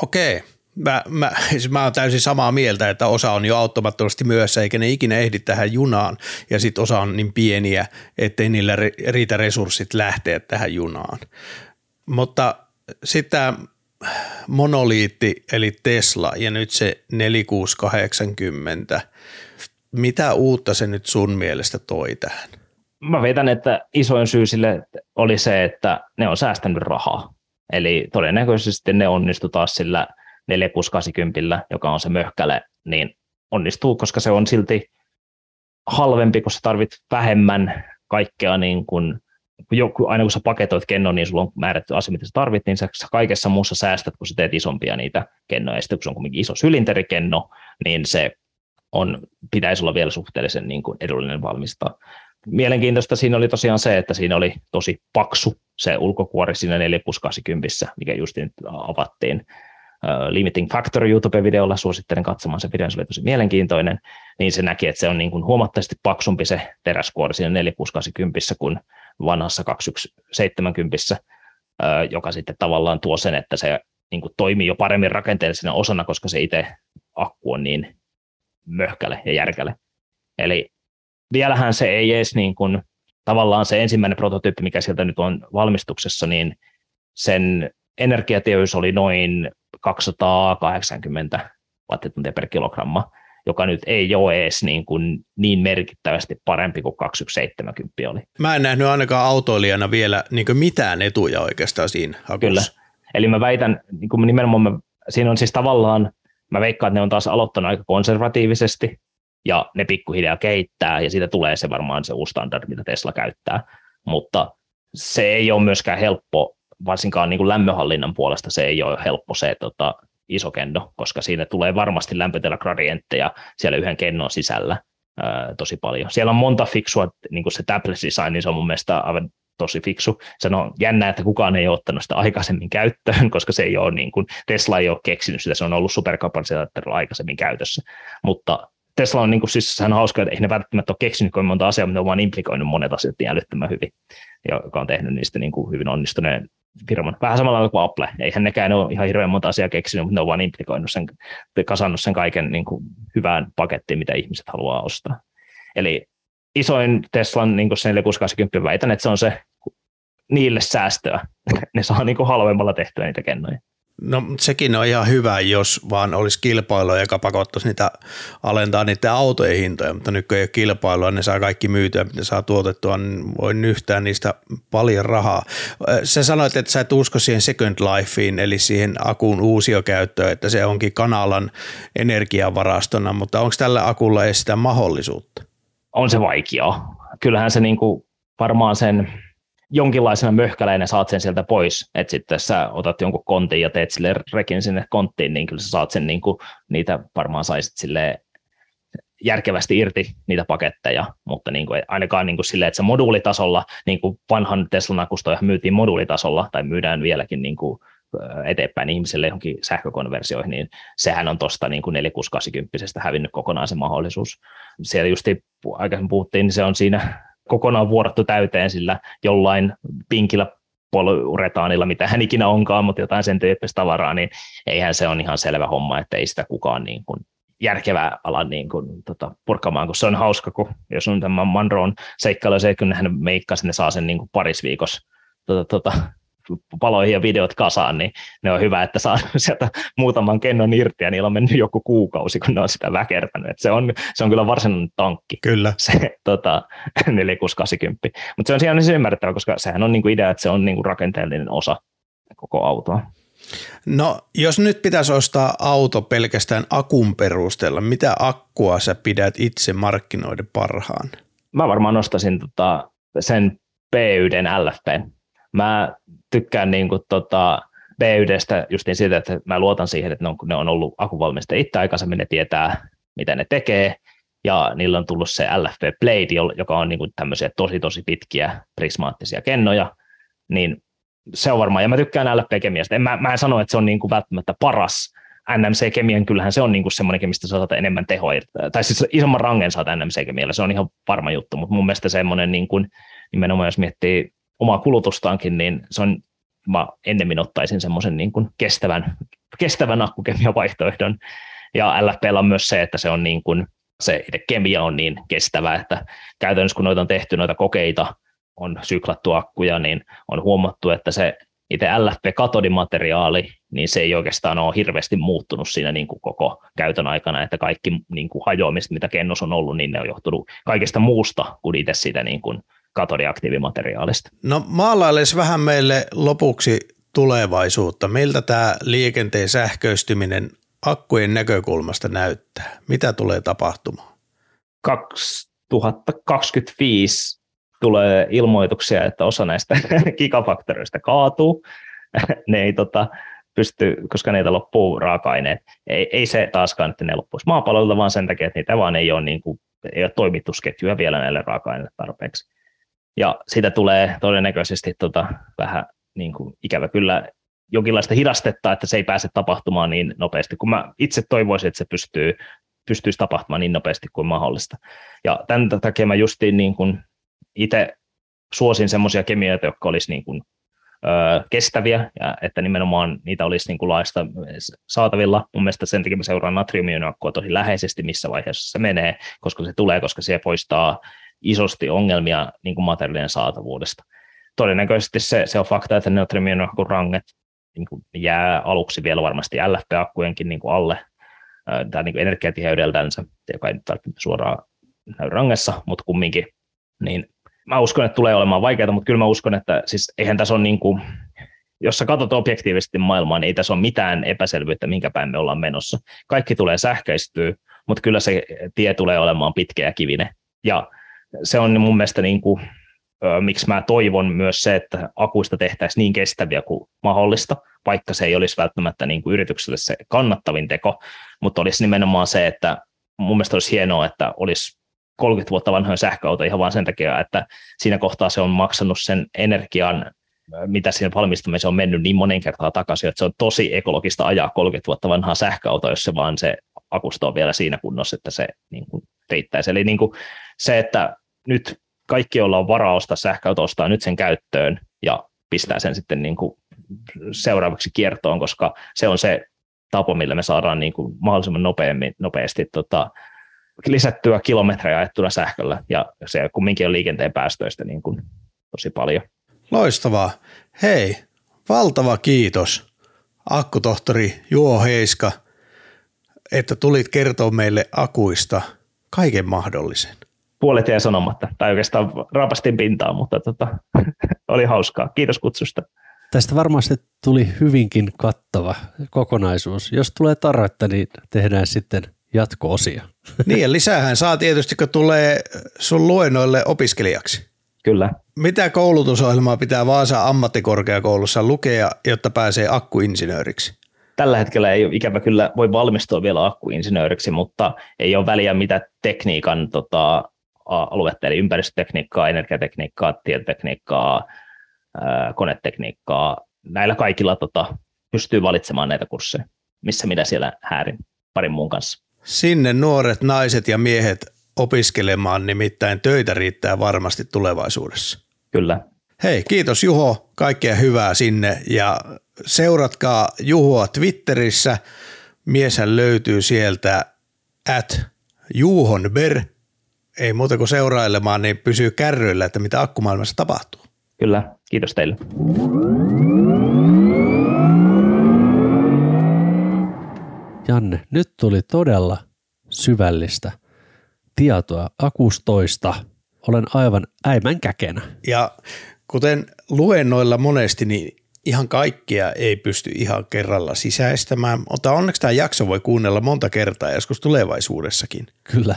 S3: Okei, Mä, mä, siis mä oon täysin samaa mieltä, että osa on jo auttamattomasti myössä, eikä ne ikinä ehdi tähän junaan, ja sitten osa on niin pieniä, ettei niillä riitä resurssit lähteä tähän junaan. Mutta sitten monoliitti, eli Tesla, ja nyt se 4680, mitä uutta se nyt sun mielestä toi tähän?
S4: Mä veitän, että isoin syy sille oli se, että ne on säästänyt rahaa. Eli todennäköisesti ne onnistu taas sillä – 4680, joka on se möhkäle, niin onnistuu, koska se on silti halvempi, kun sä tarvit vähemmän kaikkea niin kuin, joku, aina kun sä paketoit kennon, niin sulla on määrätty asia, mitä sä tarvit, niin sä kaikessa muussa säästät, kun sä teet isompia niitä kennoja. Ja sitten kun se on kuitenkin iso sylinterikenno, niin se on, pitäisi olla vielä suhteellisen niin kuin edullinen valmistaa. Mielenkiintoista siinä oli tosiaan se, että siinä oli tosi paksu se ulkokuori siinä 480, mikä just nyt avattiin Limiting Factor YouTube-videolla, suosittelen katsomaan se videon, se oli tosi mielenkiintoinen, niin se näki, että se on niin kuin huomattavasti paksumpi se teräskuori siinä 4680 kuin vanhassa 2170, joka sitten tavallaan tuo sen, että se niin kuin toimii jo paremmin rakenteellisena osana, koska se itse akku on niin möhkäle ja järkäle. Eli vielähän se ei edes niin kuin, tavallaan se ensimmäinen prototyyppi, mikä sieltä nyt on valmistuksessa, niin sen energiateys oli noin 280 wattituntia per kilogramma, joka nyt ei ole edes niin, kuin niin merkittävästi parempi kuin 2170 oli.
S3: Mä en nähnyt ainakaan autoilijana vielä niin mitään etuja oikeastaan siinä hakussa.
S4: Kyllä. Eli mä väitän, niin kuin nimenomaan mä, siinä on siis tavallaan, mä veikkaan, että ne on taas aloittanut aika konservatiivisesti, ja ne pikkuhiljaa kehittää, ja siitä tulee se varmaan se uusi standard, mitä Tesla käyttää. Mutta se ei ole myöskään helppo varsinkaan niin kuin lämmönhallinnan puolesta se ei ole helppo se tota, iso kenno, koska siinä tulee varmasti gradientteja siellä yhden kennon sisällä ää, tosi paljon. Siellä on monta fiksua, niin kuin se tablet design, niin se on mun mielestä aivan tosi fiksu. Se on jännä, että kukaan ei ottanut sitä aikaisemmin käyttöön, koska se ei ole niin kuin, Tesla ei ole keksinyt sitä, se on ollut superkapasiteetilla aikaisemmin käytössä, mutta Tesla on niin kuin, siis sehän on hauska, että ei ne välttämättä ole keksinyt kovin monta asiaa, mutta ne on vaan implikoinut monet asiat älyttömän hyvin, joka on tehnyt niistä niin kuin hyvin onnistuneen firman. Vähän samalla tavalla kuin Apple. Eihän nekään ole ihan hirveän monta asiaa keksinyt, mutta ne on vaan implikoinut sen, kasannut sen kaiken niin kuin hyvään pakettiin, mitä ihmiset haluaa ostaa. Eli isoin Teslan niin kuin 4680 väitän, että se on se niille säästöä. ne saa niin kuin halvemmalla tehtyä niitä kennoja.
S3: No sekin on ihan hyvä, jos vaan olisi kilpailua, joka pakottaisi niitä alentaa niiden autojen hintoja, mutta nyt kun ei ole kilpailua, ne saa kaikki myytyä, mitä saa tuotettua, niin voi nyhtää niistä paljon rahaa. Sä sanoit, että sä et usko siihen Second Lifeen, eli siihen akun uusiokäyttöön, että se onkin kanalan energiavarastona, mutta onko tällä akulla edes sitä mahdollisuutta?
S4: On se vaikeaa. Kyllähän se niinku varmaan sen jonkinlaisena möhkäleenä saat sen sieltä pois, että sitten sä otat jonkun kontin ja teet sille rekin sinne konttiin, niin kyllä sä saat sen niin kuin, niitä varmaan saisit sille järkevästi irti niitä paketteja, mutta niin kuin ainakaan niin kuin silleen, että se moduulitasolla, niin kuin vanhan Teslan akustoihan myytiin moduulitasolla tai myydään vieläkin niin kuin eteenpäin ihmisille johonkin sähkökonversioihin, niin sehän on tuosta niin kuin 4680 hävinnyt kokonaan se mahdollisuus. Siellä just aikaisemmin puhuttiin, niin se on siinä kokonaan vuorattu täyteen sillä jollain pinkillä poluretaanilla, mitä hän ikinä onkaan, mutta jotain sen tyyppistä tavaraa, niin eihän se on ihan selvä homma, että ei sitä kukaan niin kuin järkevää ala niin kuin, tota, purkamaan, kun se on hauska, kun jos on tämä Manroon seikkailu, se kun hän meikkaa, ne saa sen niin kuin paris viikossa tota, tota, paloihin ja videot kasaan, niin ne on hyvä, että saa sieltä muutaman kennon irti ja niillä on mennyt joku kuukausi, kun ne on sitä väkertänyt. Et se, on, se on kyllä varsinainen tankki.
S3: Kyllä.
S4: Se tota, 4680. Mutta se on ihan niin ymmärrettävä, koska sehän on niinku idea, että se on niinku rakenteellinen osa koko autoa.
S3: No, jos nyt pitäisi ostaa auto pelkästään akun perusteella, mitä akkua sä pidät itse markkinoiden parhaan?
S4: Mä varmaan nostaisin tota, sen P1 LFP. Mä tykkään niin kuin, tota, B1 just niin siitä, että mä luotan siihen, että ne on, ne on ollut akuvalmistajia itse aikaisemmin, ne tietää, mitä ne tekee, ja niillä on tullut se LFP Blade, joka on niin kuin tämmöisiä tosi tosi pitkiä prismaattisia kennoja, niin se on varmaan, ja mä tykkään LFP-kemiasta. En, mä, mä en sano, että se on niin kuin välttämättä paras NMC-kemian, kyllähän se on niin kuin semmoinen, mistä saat enemmän tehoa, tai siis isomman rangen saat NMC-kemialla, se on ihan varma juttu, mutta mun mielestä semmoinen niin kuin, nimenomaan jos miettii omaa kulutustaankin, niin se on, mä ennemmin ottaisin semmoisen niin kuin kestävän, kestävän akkukemiavaihtoehdon. Ja LFPllä on myös se, että se on niin kuin, se itse kemia on niin kestävä, että käytännössä kun noita on tehty noita kokeita, on syklattu akkuja, niin on huomattu, että se itse LFP-katodimateriaali, niin se ei oikeastaan ole hirveästi muuttunut siinä niin kuin koko käytön aikana, että kaikki niin kuin hajoamista, mitä kennos on ollut, niin ne on johtunut kaikesta muusta kuin itse siitä niin kuin katodiaktiivimateriaalista.
S3: No maalailes vähän meille lopuksi tulevaisuutta. Miltä tämä liikenteen sähköistyminen akkujen näkökulmasta näyttää? Mitä tulee tapahtumaan?
S4: 2025 tulee ilmoituksia, että osa näistä gigafaktoreista kaatuu. ne ei tota, pysty, koska niitä loppuu raaka-aineet. Ei, ei se taaskaan, että ne loppuisi maapallolta, vaan sen takia, että niitä vaan ei ole, niin kuin, ei ole toimitusketjuja vielä näille raaka-aineille tarpeeksi. Ja siitä tulee todennäköisesti tota, vähän niin kuin, ikävä kyllä jonkinlaista hidastetta, että se ei pääse tapahtumaan niin nopeasti, kun mä itse toivoisin, että se pystyy, pystyisi tapahtumaan niin nopeasti kuin mahdollista. Ja tämän takia mä justiin niin kuin itse suosin semmoisia kemioita, jotka olisi niin kuin, ö, kestäviä, ja että nimenomaan niitä olisi niin kuin laista saatavilla. Mun mielestä sen takia mä seuraan natriumionakkua tosi läheisesti, missä vaiheessa se menee, koska se tulee, koska se poistaa isosti ongelmia niin kuin materiaalien saatavuudesta. Todennäköisesti se, se on fakta, että neutrimion ranget niin kuin jää aluksi vielä varmasti LFP-akkujenkin niin kuin alle tai niin energiatiheydeltänsä, joka ei nyt välttämättä suoraan näy rangessa, mutta kumminkin, niin mä uskon, että tulee olemaan vaikeaa, mutta kyllä mä uskon, että siis eihän tässä ole niin kuin, jos sä katsot objektiivisesti maailmaa, niin ei tässä ole mitään epäselvyyttä, minkä päin me ollaan menossa. Kaikki tulee sähköistyä, mutta kyllä se tie tulee olemaan pitkä ja kivinen. Ja se on mun mielestä niin kuin, miksi mä toivon myös se, että akuista tehtäisiin niin kestäviä kuin mahdollista, vaikka se ei olisi välttämättä niin kuin yritykselle se kannattavin teko, mutta olisi nimenomaan se, että mun mielestä olisi hienoa, että olisi 30 vuotta vanhoja sähköauto ihan vain sen takia, että siinä kohtaa se on maksanut sen energian, mitä siinä valmistamisessa on mennyt niin monen kertaa takaisin, että se on tosi ekologista ajaa 30 vuotta vanhaa sähköautoa, jos se vaan se akusto on vielä siinä kunnossa, että se niin kuin riittäisi. Eli niin kuin se, että nyt kaikki, joilla on varaa ostaa sähköauto, ostaa nyt sen käyttöön ja pistää sen sitten niin kuin seuraavaksi kiertoon, koska se on se tapa, millä me saadaan niin kuin mahdollisimman nopeammin, nopeasti tota, lisättyä kilometrejä ajettuna sähköllä, ja se kumminkin on liikenteen päästöistä niin kuin tosi paljon.
S3: Loistavaa. Hei, valtava kiitos akkutohtori Juho Heiska, että tulit kertoa meille akuista kaiken mahdollisen
S4: puolet jäi sanomatta, tai oikeastaan rapastin pintaa, mutta tota, oli hauskaa. Kiitos kutsusta.
S2: Tästä varmasti tuli hyvinkin kattava kokonaisuus. Jos tulee tarvetta, niin tehdään sitten jatko-osia.
S3: Niin ja lisäähän saa tietysti, kun tulee sun luennoille opiskelijaksi.
S4: Kyllä.
S3: Mitä koulutusohjelmaa pitää Vaasa ammattikorkeakoulussa lukea, jotta pääsee akkuinsinööriksi?
S4: tällä hetkellä ei ole ikävä kyllä voi valmistua vielä akkuinsinööriksi, mutta ei ole väliä mitä tekniikan tota, aluetta, eli ympäristötekniikkaa, energiatekniikkaa, tietotekniikkaa, konetekniikkaa. Näillä kaikilla tota, pystyy valitsemaan näitä kursseja, missä minä siellä häärin parin muun kanssa.
S3: Sinne nuoret naiset ja miehet opiskelemaan, nimittäin töitä riittää varmasti tulevaisuudessa.
S4: Kyllä.
S3: Hei, kiitos Juho, kaikkea hyvää sinne ja seuratkaa Juhoa Twitterissä. Mieshän löytyy sieltä at Juhonber. Ei muuta kuin seurailemaan, niin pysyy kärryillä, että mitä akkumaailmassa tapahtuu.
S4: Kyllä, kiitos teille.
S2: Janne, nyt tuli todella syvällistä tietoa akustoista. Olen aivan äimän käkenä.
S3: Ja kuten luennoilla monesti, niin ihan kaikkia ei pysty ihan kerralla sisäistämään, mutta onneksi tämä jakso voi kuunnella monta kertaa joskus tulevaisuudessakin.
S2: Kyllä,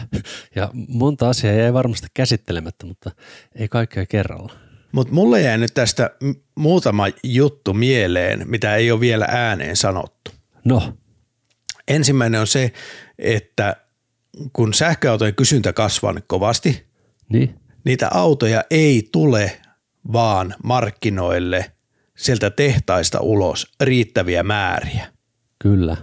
S2: ja monta asiaa jäi varmasti käsittelemättä, mutta ei kaikkea kerralla.
S3: Mutta mulle jäi nyt tästä muutama juttu mieleen, mitä ei ole vielä ääneen sanottu.
S2: No.
S3: Ensimmäinen on se, että kun sähköautojen kysyntä kasvaa nyt kovasti,
S2: niin?
S3: niitä autoja ei tule vaan markkinoille sieltä tehtaista ulos riittäviä määriä.
S2: Kyllä.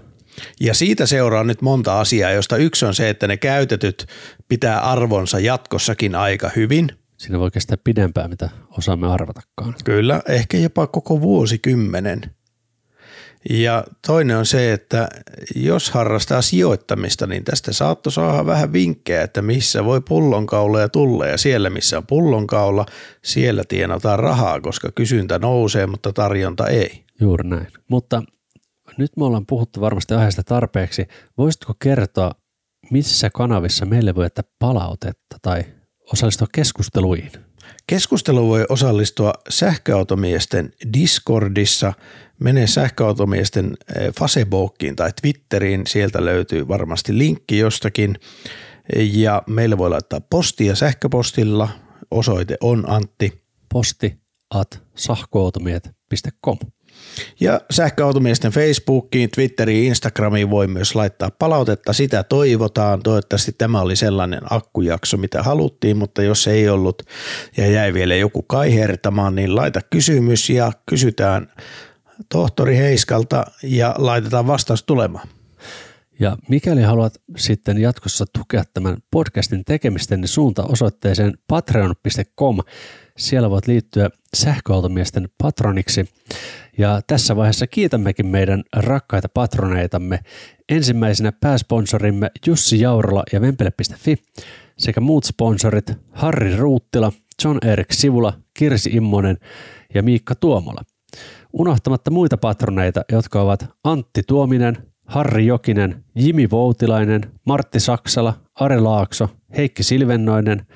S3: Ja siitä seuraa nyt monta asiaa, josta yksi on se, että ne käytetyt pitää arvonsa jatkossakin aika hyvin.
S2: Siinä voi kestää pidempään, mitä osaamme arvatakaan.
S3: Kyllä, ehkä jopa koko vuosikymmenen. Ja toinen on se, että jos harrastaa sijoittamista, niin tästä saattoi saada vähän vinkkejä, että missä voi pullonkauloja tulla ja siellä missä on pullonkaula, siellä tienataan rahaa, koska kysyntä nousee, mutta tarjonta ei.
S2: Juuri näin. Mutta nyt me ollaan puhuttu varmasti aiheesta tarpeeksi. Voisitko kertoa, missä kanavissa meille voi jättää palautetta tai osallistua keskusteluihin?
S3: Keskustelu voi osallistua sähköautomiesten Discordissa – mene sähköautomiesten eh, Facebookiin tai Twitteriin, sieltä löytyy varmasti linkki jostakin ja meille voi laittaa postia sähköpostilla, osoite on Antti.
S2: Posti at sähköautomiet.com.
S3: Ja sähköautomiesten Facebookiin, Twitteriin, Instagramiin voi myös laittaa palautetta, sitä toivotaan. Toivottavasti tämä oli sellainen akkujakso, mitä haluttiin, mutta jos ei ollut ja jäi vielä joku kaihertamaan, niin laita kysymys ja kysytään tohtori Heiskalta ja laitetaan vastaus tulemaan.
S2: Ja mikäli haluat sitten jatkossa tukea tämän podcastin tekemistä, niin suunta osoitteeseen patreon.com. Siellä voit liittyä sähköautomiesten patroniksi. Ja tässä vaiheessa kiitämmekin meidän rakkaita patroneitamme. Ensimmäisenä pääsponsorimme Jussi Jaurola ja Vempele.fi sekä muut sponsorit Harri Ruuttila, John Erik Sivula, Kirsi Immonen ja Miikka Tuomola – unohtamatta muita patroneita, jotka ovat Antti Tuominen, Harri Jokinen, Jimi Voutilainen, Martti Saksala, Are Laakso, Heikki Silvennoinen,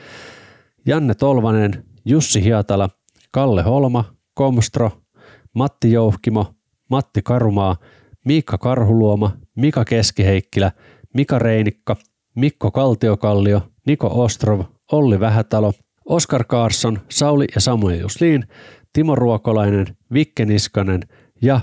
S2: Janne Tolvanen, Jussi Hiatala, Kalle Holma, Komstro, Matti Jouhkimo, Matti Karumaa, Miikka Karhuluoma, Mika Keskiheikkilä, Mika Reinikka, Mikko Kaltiokallio, Niko Ostrov, Olli Vähätalo, Oskar Karsson, Sauli ja Samuel Jusliin Timo Ruokolainen, Vikke Niskanen ja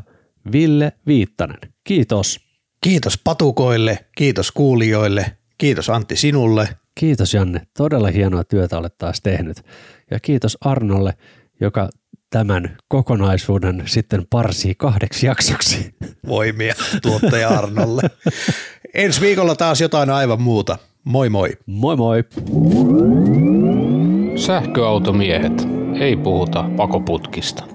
S2: Ville Viittanen. Kiitos.
S3: Kiitos patukoille, kiitos kuulijoille, kiitos Antti sinulle.
S2: Kiitos Janne, todella hienoa työtä olet taas tehnyt. Ja kiitos Arnolle, joka tämän kokonaisuuden sitten parsii kahdeksi jaksoksi.
S3: Voimia tuottaja Arnolle. Ensi viikolla taas jotain aivan muuta. Moi moi.
S2: Moi moi.
S1: Sähköautomiehet. Ei puhuta pakoputkista.